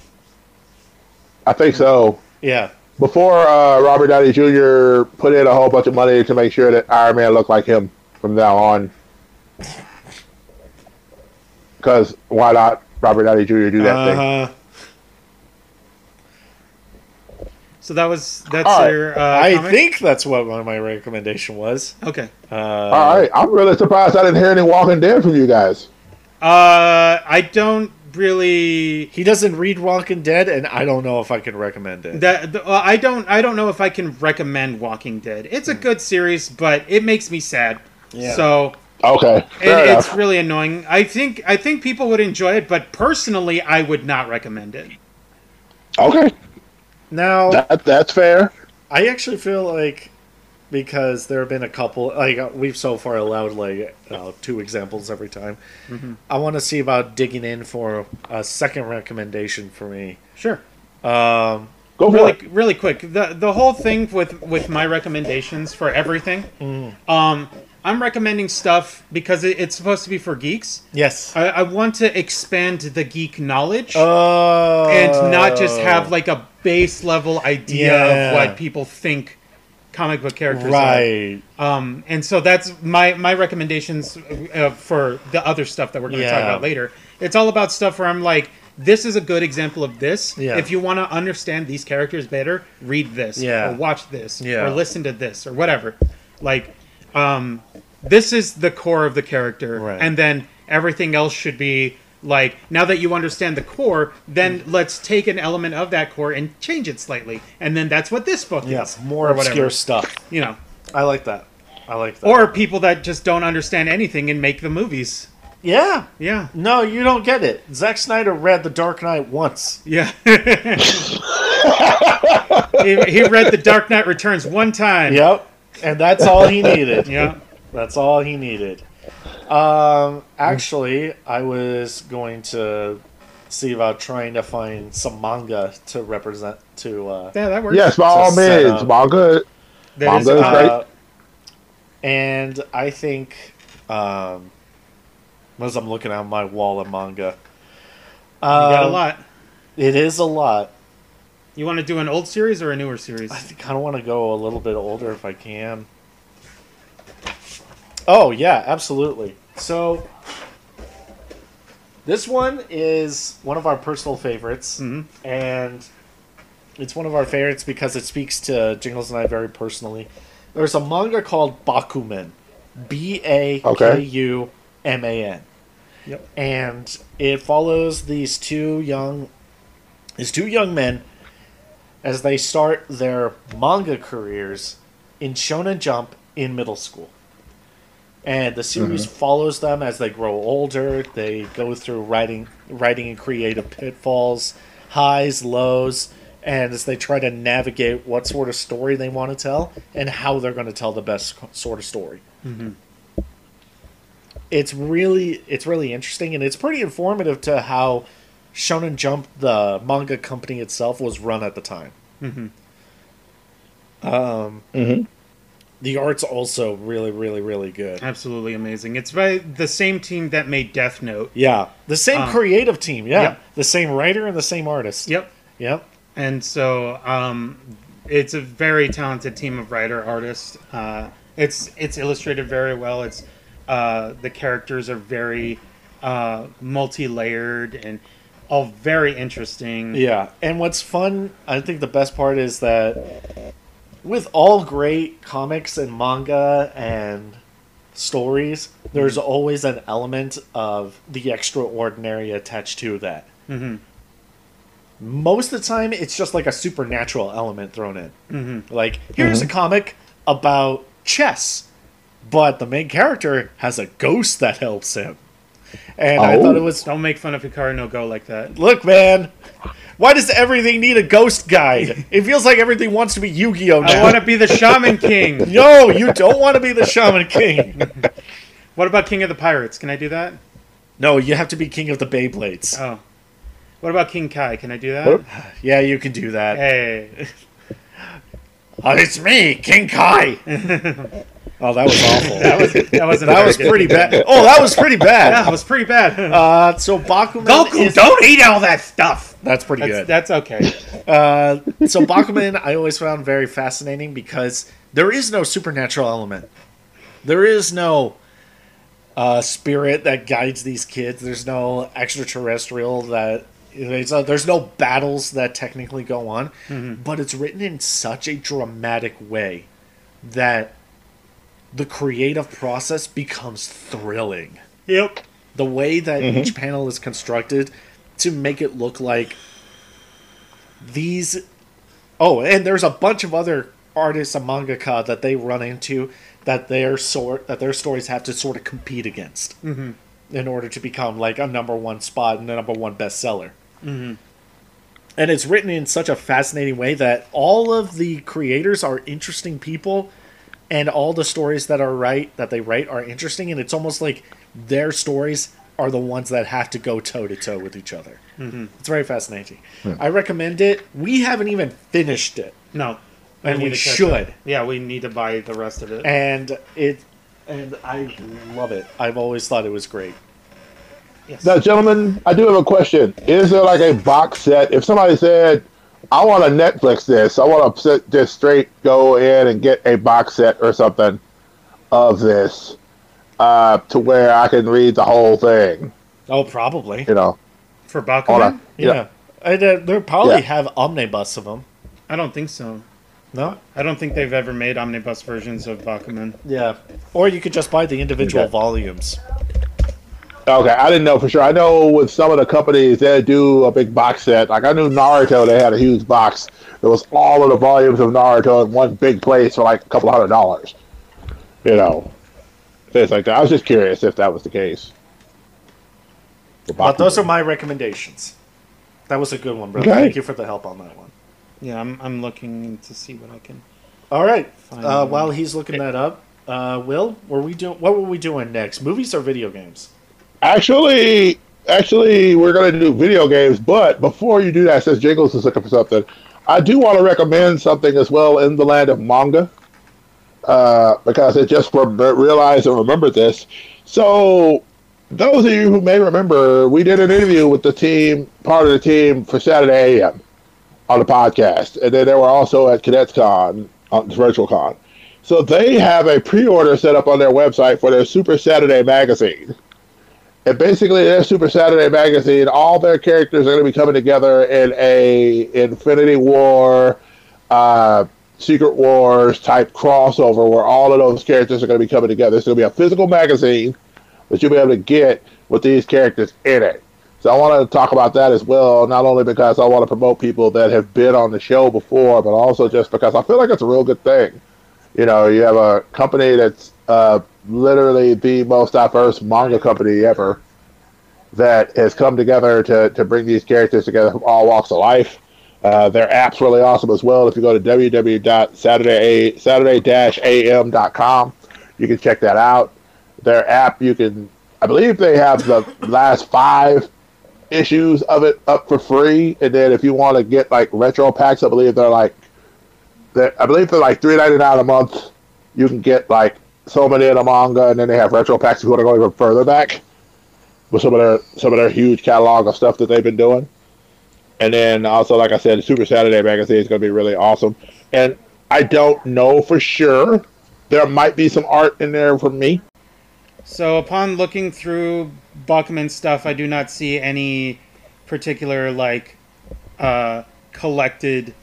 I think so. Yeah. Before uh, Robert Downey Jr. put in a whole bunch of money to make sure that Iron Man looked like him from now on. Because why not Robert Downey Jr. do that thing? Uh-huh. So that was that's All right. your. Uh, I comic? think that's what one of my recommendation was. Okay. Uh, All right, I'm really surprised I didn't hear any Walking Dead from you guys. Uh, I don't really. He doesn't read Walking Dead, and I don't know if I can recommend it. That the, uh, I don't. I don't know if I can recommend Walking Dead. It's a good series, but it makes me sad. Yeah. So Okay, it, fair it's really annoying. I think. I think people would enjoy it, but personally, I would not recommend it. Okay, now, that, that's fair. I actually feel like because there have been a couple, like uh, we've so far allowed like uh, two examples every time. Mm-hmm. I want to see about digging in for a second recommendation for me. Sure. Um, Go for really it. really quick the the whole thing with with my recommendations for everything um i'm recommending stuff because it, it's supposed to be for geeks yes. I, I want to expand the geek knowledge Oh. and not just have like a base level idea Yeah. of what people think comic book characters are. right. are um and so that's my my recommendations uh, for the other stuff that we're going to talk about later it's all about stuff where i'm like this is a good example of this. Yeah. If you want to understand these characters better, read this, Yeah. or watch this, Yeah. or listen to this, or whatever. Like, um, this is the core of the character, Right. and then everything else should be like. Now that you understand the core, then Mm. let's take an element of that core and change it slightly, and then that's what this book Yeah. is. More obscure stuff. you know. I like that. I like that. Or people that just don't understand anything and make the movies. yeah. Yeah, No, you don't get it. Zack Snyder read The Dark Knight once. yeah. [laughs] he, he read The Dark Knight Returns one time. Yep. And that's all he needed. Yeah. That's all he needed. Um, actually, I was going to see about trying to find some manga to represent to. Uh, Yeah, that works. Yes, by all set means, manga. That is, Manga is uh, great. uh, and I think, um, as I'm looking at my wall of manga, You got a um, lot. It is a lot. You want to do an old series or a newer series? I kind of want to go a little bit older if I can. Oh yeah, absolutely. So this one is one of our personal favorites, Mhm. and it's one of our favorites because it speaks to Jingles and I very personally. There's a manga called Bakuman, B A K U M A N, Yep. and it follows these two young, these two young men as they start their manga careers in Shonen Jump in middle school. And the series follows them as they grow older. They go through writing, writing and creative pitfalls, highs, lows, and as they try to navigate what sort of story they want to tell and how they're going to tell the best sort of story. It's really, it's really interesting, and it's pretty informative to how Shonen Jump, the manga company itself, was run at the time. Mhm. Um, Mhm. The art's also really, really, really good. Absolutely amazing. It's by the same team that made Death Note. Yeah, the same Um, creative team. Yeah, yep. the same writer and the same artist. Yep. Yep. And so um, it's a very talented team of writer artists. Uh, it's it's illustrated very well. It's uh, the characters are very uh, multi-layered and all very interesting. Yeah, and what's fun, I think the best part is that with all great comics and manga and stories, there's always an element of the extraordinary attached to that. Mhm. Most of the time, it's just like a supernatural element thrown in. Mm-hmm. Like, here's a comic about chess, but the main character has a ghost that helps him. And I Oh. thought it oh. was Don't make fun of Hikaru no Go like that. Look, man. Why does everything need a ghost guide? [laughs] It feels like everything wants to be Yu-Gi-Oh now. I want to be the Shaman King. [laughs] No, you don't want to be the Shaman King. [laughs] What about King of the Pirates? Can I do that? No, you have to be King of the Beyblades. Oh. What about King Kai? Can I do that? Yeah, you can do that. Hey. Oh, it's me, King Kai. Oh, that was awful. That was that wasn't That was pretty bad. Oh, that was pretty Yeah, bad. [laughs] it was pretty bad. Uh, so Bakuman Goku, is- don't eat all that stuff. That's pretty That's, good. that's okay. Uh, so Bakuman, I always found very fascinating because there is no supernatural element. There is no uh, spirit that guides these kids. There's no extraterrestrial that. It's, uh, there's no battles that technically go on, but it's written in such a dramatic way that the creative process becomes thrilling. Yep. the way that mm-hmm. each panel is constructed to make it look like these oh and there's a bunch of other artists and mangaka that they run into that their sort that their stories have to sort of compete against mm-hmm. in order to become like a number one spot and a number one bestseller. Mm-hmm. And it's written in such a fascinating way that all of the creators are interesting people and all the stories that are right that they write are interesting and it's almost like their stories are the ones that have to go toe to toe with each other mm-hmm. it's very fascinating i recommend it we haven't even finished it No. And we should. up. Yeah, we need to buy the rest of it. and it and i love it i've always thought it was great yes. Now, gentlemen, I do have a question. Is there like a box set? If somebody said, I want to Netflix this, I want to just straight go in and get a box set or something of this uh, to where I can read the whole thing, oh probably you know? For Hold Bakuman? on. yeah, And, uh, they'll probably Yeah. have omnibus of them I don't think so. no I don't think they've ever made omnibus versions of Bakuman. yeah or you could just buy the individual Okay. volumes Okay, I didn't know for sure. I know with some of the companies they do a big box set. Like I knew Naruto, they had a huge box. It was all of the volumes of Naruto in one big place for like a couple hundred dollars. You know, things like that. I was just curious if that was the case. For but those are my recommendations that was a good one bro Okay. thank you for the help on that one Yeah, I'm, I'm looking to see what I can. all right Fine. uh, while he's looking that up uh, will were we doing what were we doing next movies or video games Actually, actually, we're going to do video games. But before you do that, since Jingles is looking for something, I do want to recommend something as well in the land of manga. Uh, because I just re- realized and remembered this. So, those of you who may remember, we did an interview with the team, part of the team for Saturday AM on the podcast. And then they were also at CadetsCon, on Virtual Con. So, they have a pre order set up on their website for their Super Saturday magazine. And basically, their Super Saturday magazine, all their characters are going to be coming together in a Infinity War, uh, Secret Wars type crossover where all of those characters are going to be coming together. It's going to be a physical magazine that you'll be able to get with these characters in it. So I want to talk about that as well, not only because I want to promote people that have been on the show before, but also just because I feel like it's a real good thing. You know, you have a company that's uh, literally the most diverse manga company ever that has come together to, to bring these characters together from all walks of life. Uh, their app's really awesome as well. If you go to www.saturday saturday-am.com, you can check that out. Their app, you can, I believe they have the [laughs] last five issues of it up for free, and then if you want to get like retro packs, I believe they're like, they're, I believe they're like three ninety nine a month you can get like so many of the manga, and then they have retro packs if you want to go even further back with some of their some of their huge catalog of stuff that they've been doing. And then also, like I said, Super Saturday magazine is going to be really awesome. And I don't know for sure. There might be some art in there for me. So upon looking through Bakuman stuff, I do not see any particular like uh, collected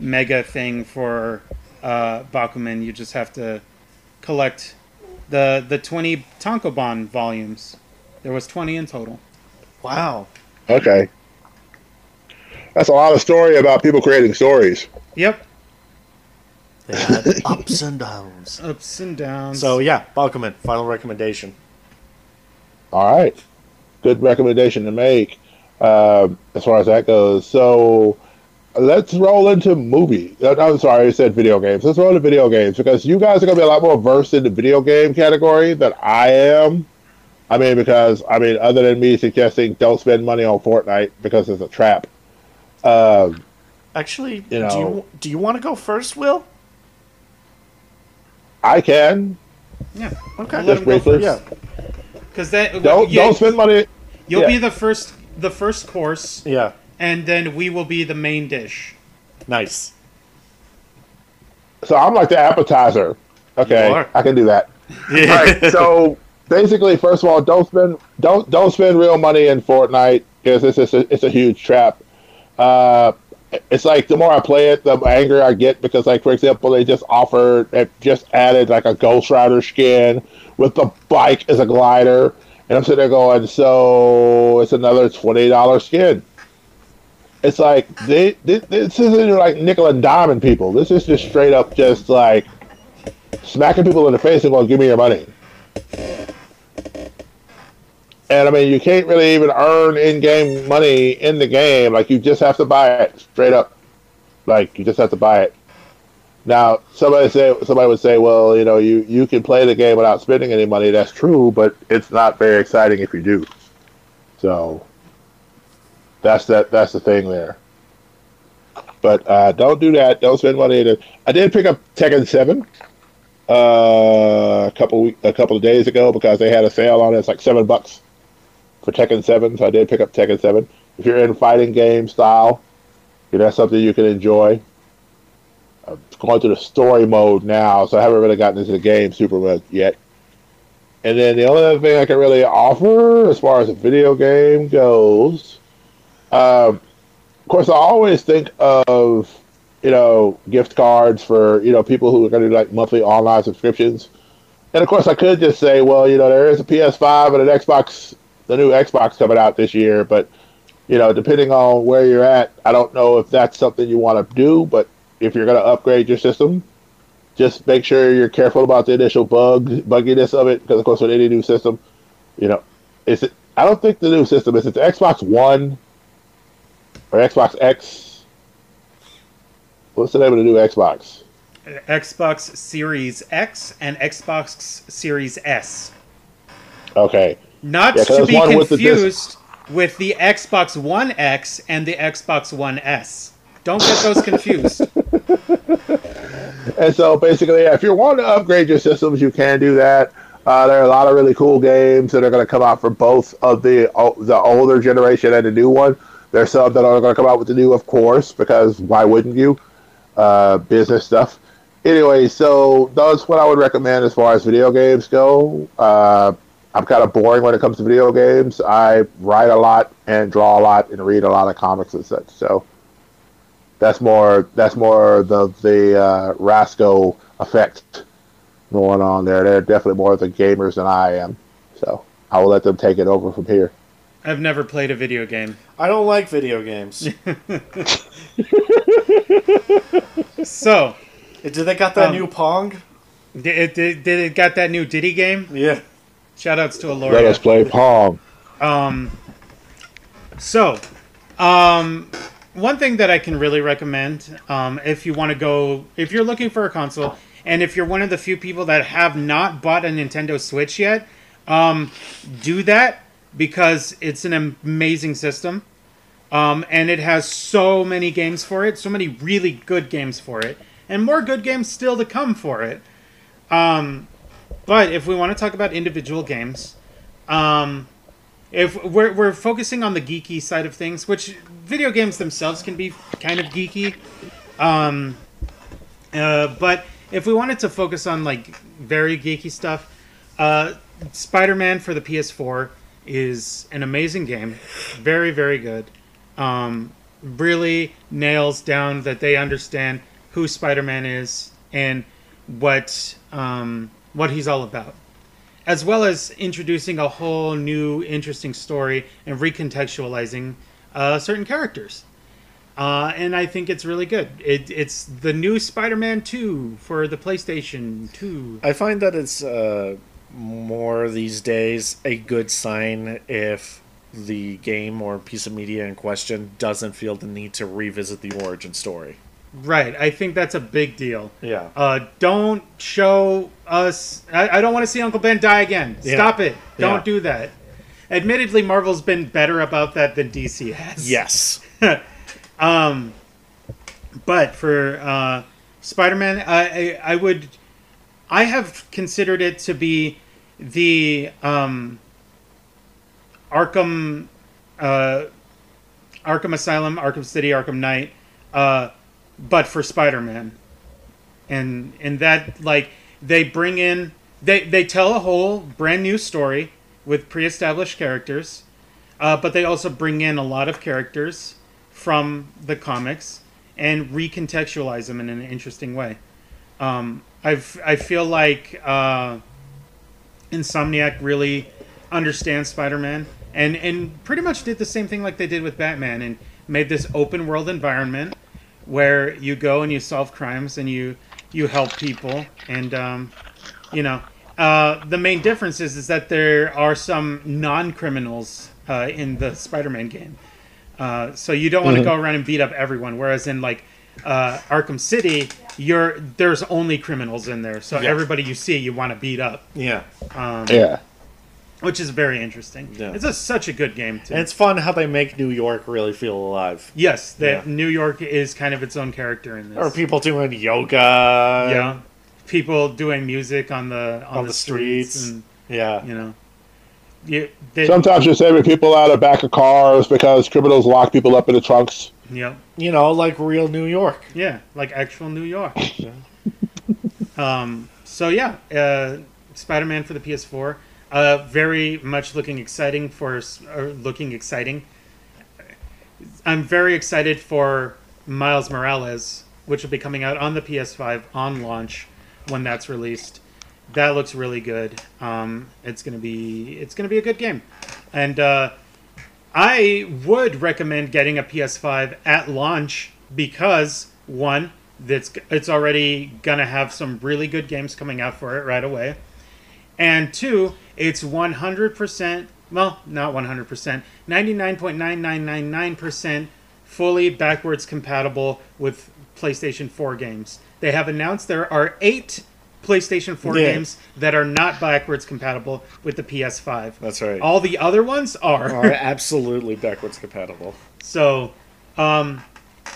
mega thing for uh, Bakuman. You just have to collect the the twenty Tankobon volumes. There was twenty in total. Wow. Okay. That's a lot of story about people creating stories. Yep, They had [laughs] ups and downs. ups and downs. So yeah, Bakuman, final recommendation. All right. Good recommendation to make um, as far as that goes. So let's roll into movie. I'm sorry, I said video games. Let's roll into video games because you guys are going to be a lot more versed in the video game category than I am. I mean, because, I mean, other than me suggesting don't spend money on Fortnite because it's a trap. Um, Actually, You do you know- do you want to go first, Will? I can. yeah, Okay. Let Just him go briefly. first. Yeah. because then Don't, yeah, don't spend money. You'll yeah. be the first the first course, Yeah. And then we will be the main dish. Nice. So I'm like the appetizer. Okay, I can do that. [laughs] All right, so basically, first of all, don't spend don't don't spend real money in Fortnite because it's it's a, it's a huge trap. Uh, it's like the more I play it, the angrier I get because, like for example, they just offered they just added like a Ghost Rider skin with the bike as a glider, and I'm sitting there going, so it's another twenty dollar skin. It's like they, this isn't like nickel and diamond people. This is just straight up just like smacking people in the face and going, "Give me your money." And I mean, you can't really even earn in-game money in the game. Like you just have to buy it straight up. Like you just have to buy it. Now, somebody say somebody would say, "Well, you know, you you can play the game without spending any money." That's true, but it's not very exciting if you do. So that's that. That's the thing there. But uh, don't do that. Don't spend money. It. I did pick up Tekken Seven uh, a couple week, a couple of days ago because they had a sale on it. It's like seven bucks for Tekken Seven, so I did pick up Tekken Seven. If you're in fighting game style, you know, that's something you can enjoy. I'm going through the story mode now, so I haven't really gotten into the game super much yet. And then the only other thing I can really offer as far as a video game goes, um, of course, I always think of you know gift cards for you know people who are going to do like monthly online subscriptions. And of course, I could just say, well, you know, there is a PS5 and an Xbox, the new Xbox coming out this year, but you know, depending on where you're at, I don't know if that's something you want to do. But if you're going to upgrade your system, just make sure you're careful about the initial bug bugginess of it, because of course, with any new system, you know, is it? I don't think the new system is it the Xbox One or Xbox X. What's the name of the new Xbox? Xbox Series X and Xbox Series S. Okay, Not Yeah, to be one with the confused with the Xbox One X and the Xbox One S. Don't get those confused. [laughs] And so basically, yeah, if you're wanting to upgrade your systems, you can do that. Uh, there are a lot of really cool games that are going to come out for both of the o- the older generation and the new one. There's some that are going to come out with the new, of course, because why wouldn't you? Uh, business stuff. Anyway, so that's what I would recommend as far as video games go. Uh, I'm kind of boring when it comes to video games. I write a lot and draw a lot and read a lot of comics and such. So that's more that's more the the uh, Rasco effect going on there. They're definitely more the gamers than I am. So I will let them take it over from here. I've never played a video game. I don't like video games. [laughs] So, Did they got that Um, new Pong? did it, did, did it got that new Diddy game? Yeah. Shoutouts to Let us Aloria. play Pong. Um, so, um, one thing that I can really recommend, um, if you want to go, if you're looking for a console, and if you're one of the few people that have not bought a Nintendo Switch yet, um, do that because it's an amazing system. Um, and it has so many games for it, so many really good games for it, and more good games still to come for it. Um, but if we want to talk about individual games, um, if we're, we're focusing on the geeky side of things, which video games themselves can be kind of geeky, um, uh, but if we wanted to focus on like very geeky stuff, uh, Spider-Man for the PS4 is an amazing game, very very good. Um, really nails down that they understand who Spider-Man is and what um, what he's all about, as well as introducing a whole new interesting story and recontextualizing uh, certain characters. Uh, and I think it's really good. It, it's the new Spider-Man 2 for the PlayStation 2. I find that it's uh, more these days a good sign if the game or piece of media in question doesn't feel the need to revisit the origin story. Right. I think that's a big deal. Yeah. Uh, don't show us. I, I don't want to see Uncle Ben die again. Yeah. Stop it. Don't Yeah. do that. Admittedly, Marvel's been better about that than DC has. Yes. [laughs] Um, but for uh, Spider-Man, I, I I would I have considered it to be the um, Arkham uh, Arkham Asylum, Arkham City, Arkham Knight, uh, but for Spider-Man, and and that like they bring in they they tell a whole brand new story with pre-established characters, uh, but they also bring in a lot of characters from the comics and recontextualize them in an interesting way. Um, I've I feel like uh, Insomniac really understands Spider-Man and and pretty much did the same thing like they did with Batman and made this open world environment where you go and you solve crimes and you you help people and um, you know uh, the main difference is is that there are some non-criminals uh, in the Spider-Man game. Uh, so you don't want to go around and beat up everyone. Whereas in like uh, Arkham City, you're there's only criminals in there. So Yeah. everybody you see, you want to beat up, Yeah. um, Yeah. which is very interesting. Yeah. It's a, such a good game too. And it's fun how they make New York really feel alive. yes, that Yeah. New York is kind of its own character in this. Or people doing yoga. yeah, people doing music on the on, On the, the streets, streets. and Yeah. you know, you, they, Sometimes you're saving people out of back of cars because criminals lock people up in the trunks. Yep. You know, like real New York. Yeah, like actual New York. [laughs] um, so yeah, uh, Spider-Man for the PS4. Uh, very much looking exciting for s- or looking exciting. I'm very excited for Miles Morales, which will be coming out on the PS5 on launch when that's released. That looks really good. Um, it's gonna be it's gonna be a good game, and uh, I would recommend getting a PS5 at launch because one, that's it's already gonna have some really good games coming out for it right away, and two, it's 100% well, not 100%, 99.9999% fully backwards compatible with PlayStation 4 games. They have announced there are eight PlayStation 4 Yeah. games that are not backwards compatible with the PS5. That's right. All the other ones are. are [laughs] absolutely backwards compatible. So, um,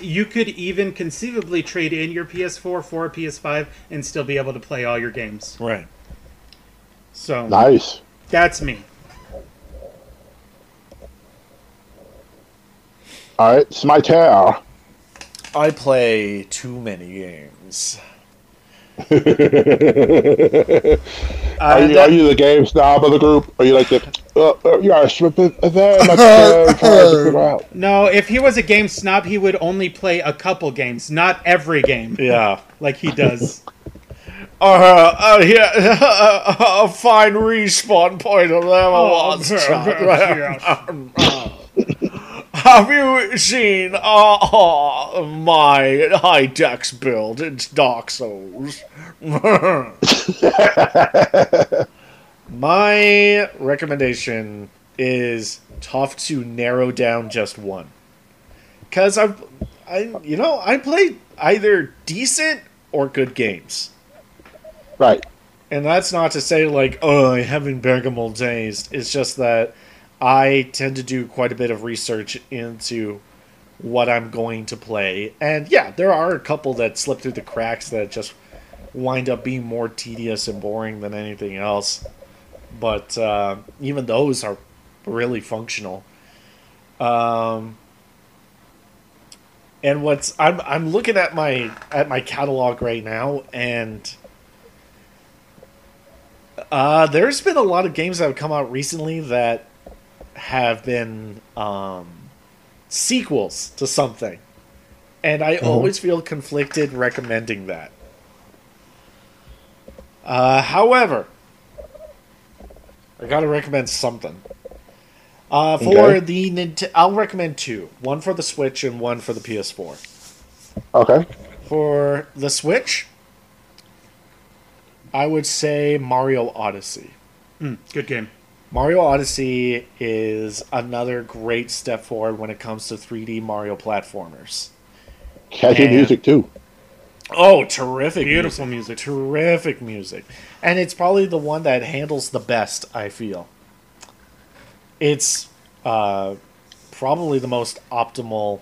you could even conceivably trade in your PS4 for a PS5 and still be able to play all your games. Right. So Nice. that's me. All right, it's my turn. I play too many games. [laughs] Are you, are you the game snob of the group? Are you like the? Uh, uh, you are very much uh, [laughs] trying to figure out. No, if he was a game snob, he would only play a couple games, not every game, Yeah. [laughs] like he does. Uh, uh, here, a fine respawn point of them. Oh, one. yes. Have you seen uh, my high dex build? It's Dark Souls. [laughs] my recommendation is tough to narrow down just one. Cause I've, I you know I play either decent or good games. Right. And that's not to say like, oh, I'm having Bergamo days. It's just that I tend to do quite a bit of research into what I'm going to play. And yeah, there are a couple that slip through the cracks that just wind up being more tedious and boring than anything else. But uh, even those are really functional. Um, and what's I'm I'm looking at my at my catalog right now, and uh, there's been a lot of games that have come out recently that have been um, sequels to something, and I always feel conflicted recommending that. Uh, however, I gotta recommend something. Uh, for Okay. the Nint- I'll recommend two. One for the Switch and one for the PS4. Okay. For the Switch, I would say Mario Odyssey. Mm, good game. Mario Odyssey is another great step forward when it comes to 3D Mario platformers. Catchy And- music too. Oh, terrific! Beautiful music. music. terrific music, and it's probably the one that handles the best. I feel it's uh, probably the most optimal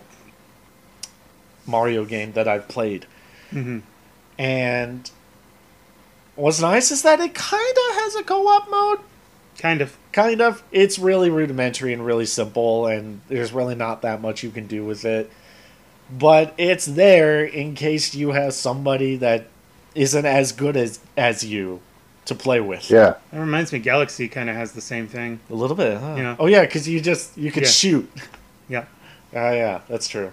Mario game that I've played, Mhm. and what's nice is that it kind of has a co-op mode. Kind of. Kind of. It's really rudimentary and really simple, and there's really not that much you can do with it. But it's there in case you have somebody that isn't as good as as you to play with. Yeah. That reminds me, Galaxy kind of has the same thing. A little bit, huh? Yeah. Oh yeah, because you just you could Yeah. shoot. Yeah. [laughs] Ah, yeah, that's true.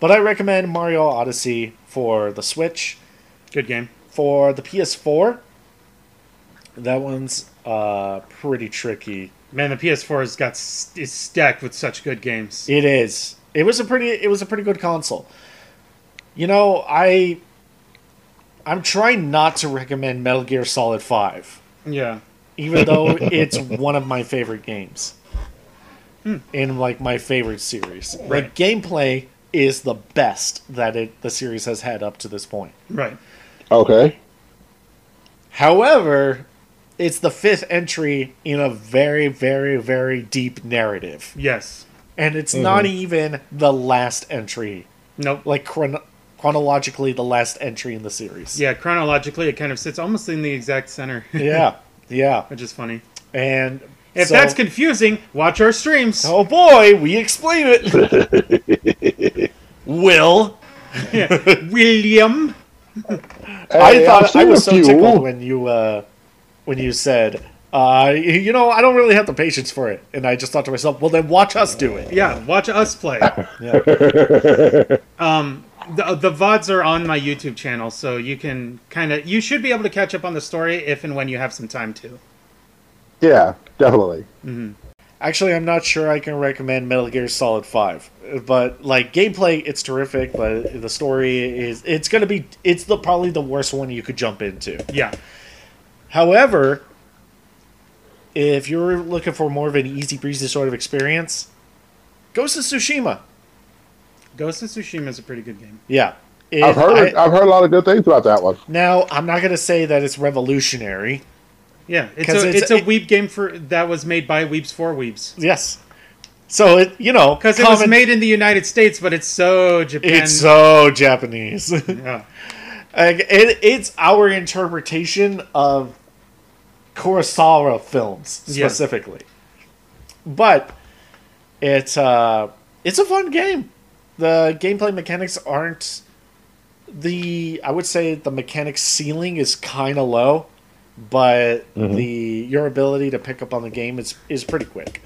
But I recommend Mario Odyssey for the Switch. Good game. For the PS4, that one's uh pretty tricky. Man, the PS4 has got s- is stacked with such good games. It is. It was a pretty. It was a pretty good console. You know, I. I'm trying not to recommend Metal Gear Solid Five, Yeah. even though [laughs] it's one of my favorite games. In like my favorite series, Right. the gameplay is the best that it the series has had up to this point. Right. Okay. However, it's the fifth entry in a very, very, very deep narrative, Yes. and it's not even the last entry Nope. like chron- chronologically the last entry in the series. Yeah, chronologically, it kind of sits almost in the exact center, [laughs] yeah, yeah. which is funny. And If so- that's confusing, watch our streams. oh boy, we explain it. [laughs] Will William. [laughs] I Hey, thought I've I was a so few. tickled when you uh, when you said. Uh, you know, I don't really have the patience for it, and I just thought to myself, "Well, then watch us do it." Yeah, watch us play. [laughs] Yeah. Um, the, the VODs are on my YouTube channel, so you can kind of, you should be able to catch up on the story if and when you have some time to. Yeah, definitely. Actually, I'm not sure I can recommend Metal Gear Solid Five, but like gameplay, it's terrific. But the story is, it's gonna be, it's the probably the worst one you could jump into. Yeah. However, if you're looking for more of an easy breezy sort of experience, Ghost of Tsushima. Ghost of Tsushima is a pretty good game. Yeah. If I've heard I- I, have heard a lot of good things about that one. now, I'm not going to say that it's revolutionary. Yeah, it's 'Cause a it's- it's, a it- weeb game for that was made by weebs for weebs. Yes. So, it, you know, Because it was made in the United States, but it's so Japan. It's so Japanese. [laughs] yeah. Like, it, it's our interpretation of Kurosawa films specifically. But it's uh, it's a fun game. The gameplay mechanics aren't the I would say the mechanics ceiling is kind of low, but the your ability to pick up on the game is is pretty quick.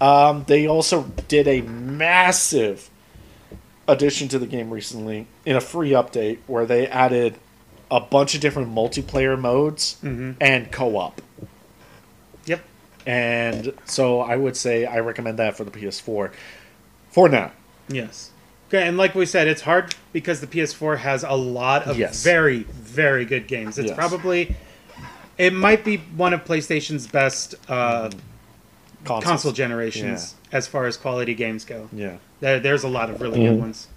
Um, they also did a massive addition to the game recently in a free update where they added a bunch of different multiplayer modes Mhm. and co-op. Yep. And so I would say I recommend that for the PS4 for now. Yes. Okay, and like we said, it's hard because the PS4 has a lot of Yes. very, very good games. It's Yes. probably, it might be one of PlayStation's best uh, Consoles. console generations as far as quality games go. Yeah. There, there's a lot of really good ones.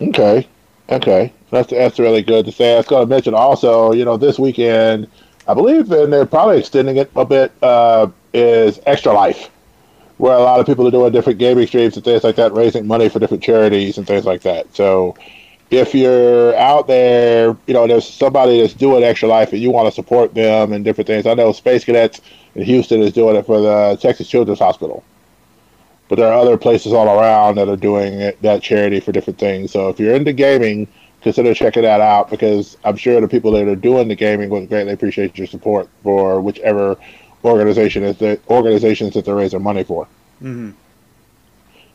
Okay. Okay. That's that's really good to say. I was going to mention also, you know, this weekend, I believe, and they're probably extending it a bit, uh, is Extra Life, where a lot of people are doing different gaming streams and things like that, raising money for different charities and things like that. So if you're out there, you know, there's somebody that's doing extra life and you want to support them and different things. I know Space Cadets in Houston is doing it for the Texas Children's Hospital. But there are other places all around that are doing it, that charity for different things. So if you're into gaming, consider checking that out because I'm sure the people that are doing the gaming would greatly appreciate your support for whichever organization is the organizations that they're raising money for. Mm-hmm.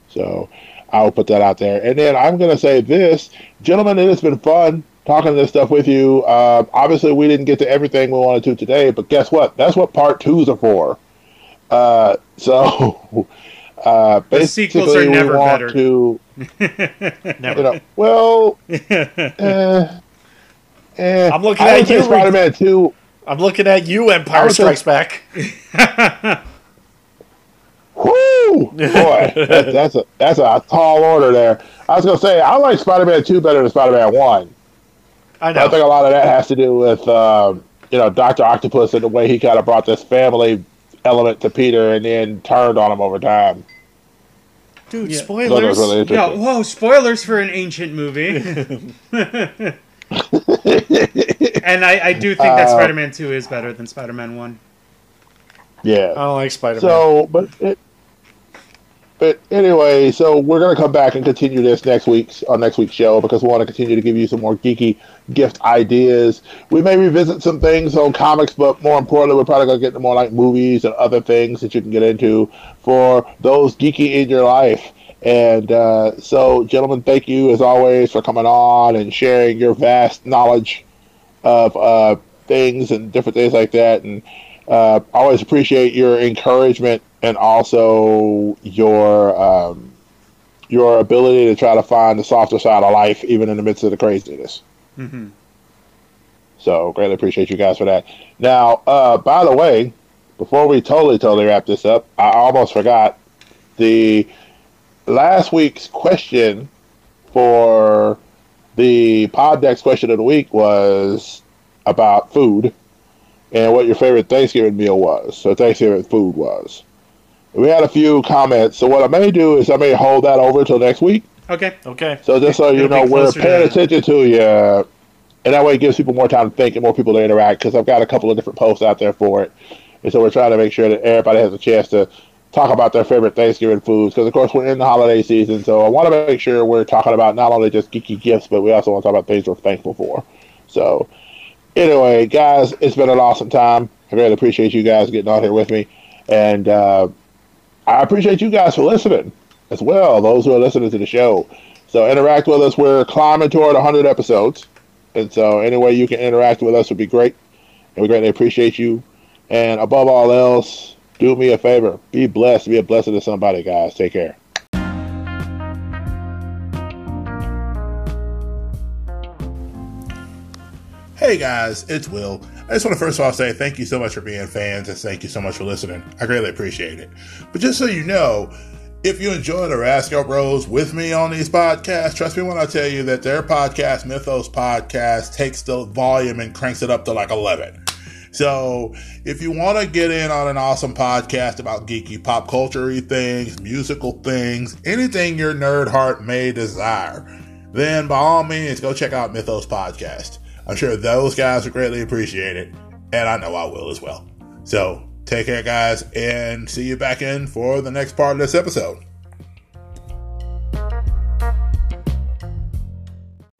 So I'll put that out there. And then I'm going to say this, gentlemen, it has been fun talking this stuff with you. Uh, obviously, we didn't get to everything we wanted to today, but guess what? That's what part twos are for. Uh, so [laughs] uh, the sequels are never better. To, [laughs] never. You know, well, [laughs] eh, eh, I'm looking at you, Spider-Man Two. I'm looking at you, Empire Strikes Back. [laughs] Whoo, boy, that's, that's a that's a tall order there. I was gonna say I like Spider-Man Two better than Spider-Man One. I know. I think a lot of that has to do with um, you know Doctor Octopus and the way he kind of brought this family element to Peter and then turned on him over time. Dude, yeah. spoilers! Really yeah, whoa, spoilers for an ancient movie. [laughs] [laughs] and I, I do think that uh, Spider-Man Two is better than Spider-Man One. Yeah, I don't like Spider-Man. So, but it, but anyway, so we're gonna come back and continue this next week's on next week's show because we want to continue to give you some more geeky gift ideas. We may revisit some things on comics, but more importantly, we're probably gonna get into more like movies and other things that you can get into for those geeky in your life. And uh, so, gentlemen, thank you as always for coming on and sharing your vast knowledge of uh, things and different things like that. And uh, always appreciate your encouragement and also your um, your ability to try to find the softer side of life, even in the midst of the craziness. Mm-hmm. So greatly appreciate you guys for that. Now, uh, by the way, before we totally totally wrap this up, I almost forgot the last week's question for the pod PodDecks question of the week was about food and what your favorite Thanksgiving meal was, so Thanksgiving food was. We had a few comments, so what I may do is I may hold that over till next week. Okay. Okay. So just so you know, we're paying attention to you, and that way it gives people more time to think and more people to interact. Because I've got a couple of different posts out there for it, and so we're trying to make sure that everybody has a chance to talk about their favorite Thanksgiving foods. Because of course we're in the holiday season, so I want to make sure we're talking about not only just geeky gifts, but we also want to talk about things we're thankful for. So anyway, guys, it's been an awesome time. I really appreciate you guys getting on here with me, and. Uh, I appreciate you guys for listening as well, those who are listening to the show. So interact with us. We're climbing toward 100 episodes. And so any way you can interact with us would be great. And we greatly appreciate you. And above all else, do me a favor. Be blessed. Be a blessing to somebody, guys. Take care. Hey guys, it's Will. I just want to first of all say thank you so much for being fans and thank you so much for listening. I greatly appreciate it. But just so you know, if you enjoy the Rasco Bros with me on these podcasts, trust me when I tell you that their podcast, Mythos Podcast, takes the volume and cranks it up to like 11. So if you want to get in on an awesome podcast about geeky pop culture things, musical things, anything your nerd heart may desire, then by all means go check out Mythos Podcast. I'm sure those guys will greatly appreciate it, and I know I will as well. So take care, guys, and see you back in for the next part of this episode.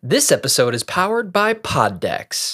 This episode is powered by PodDecks.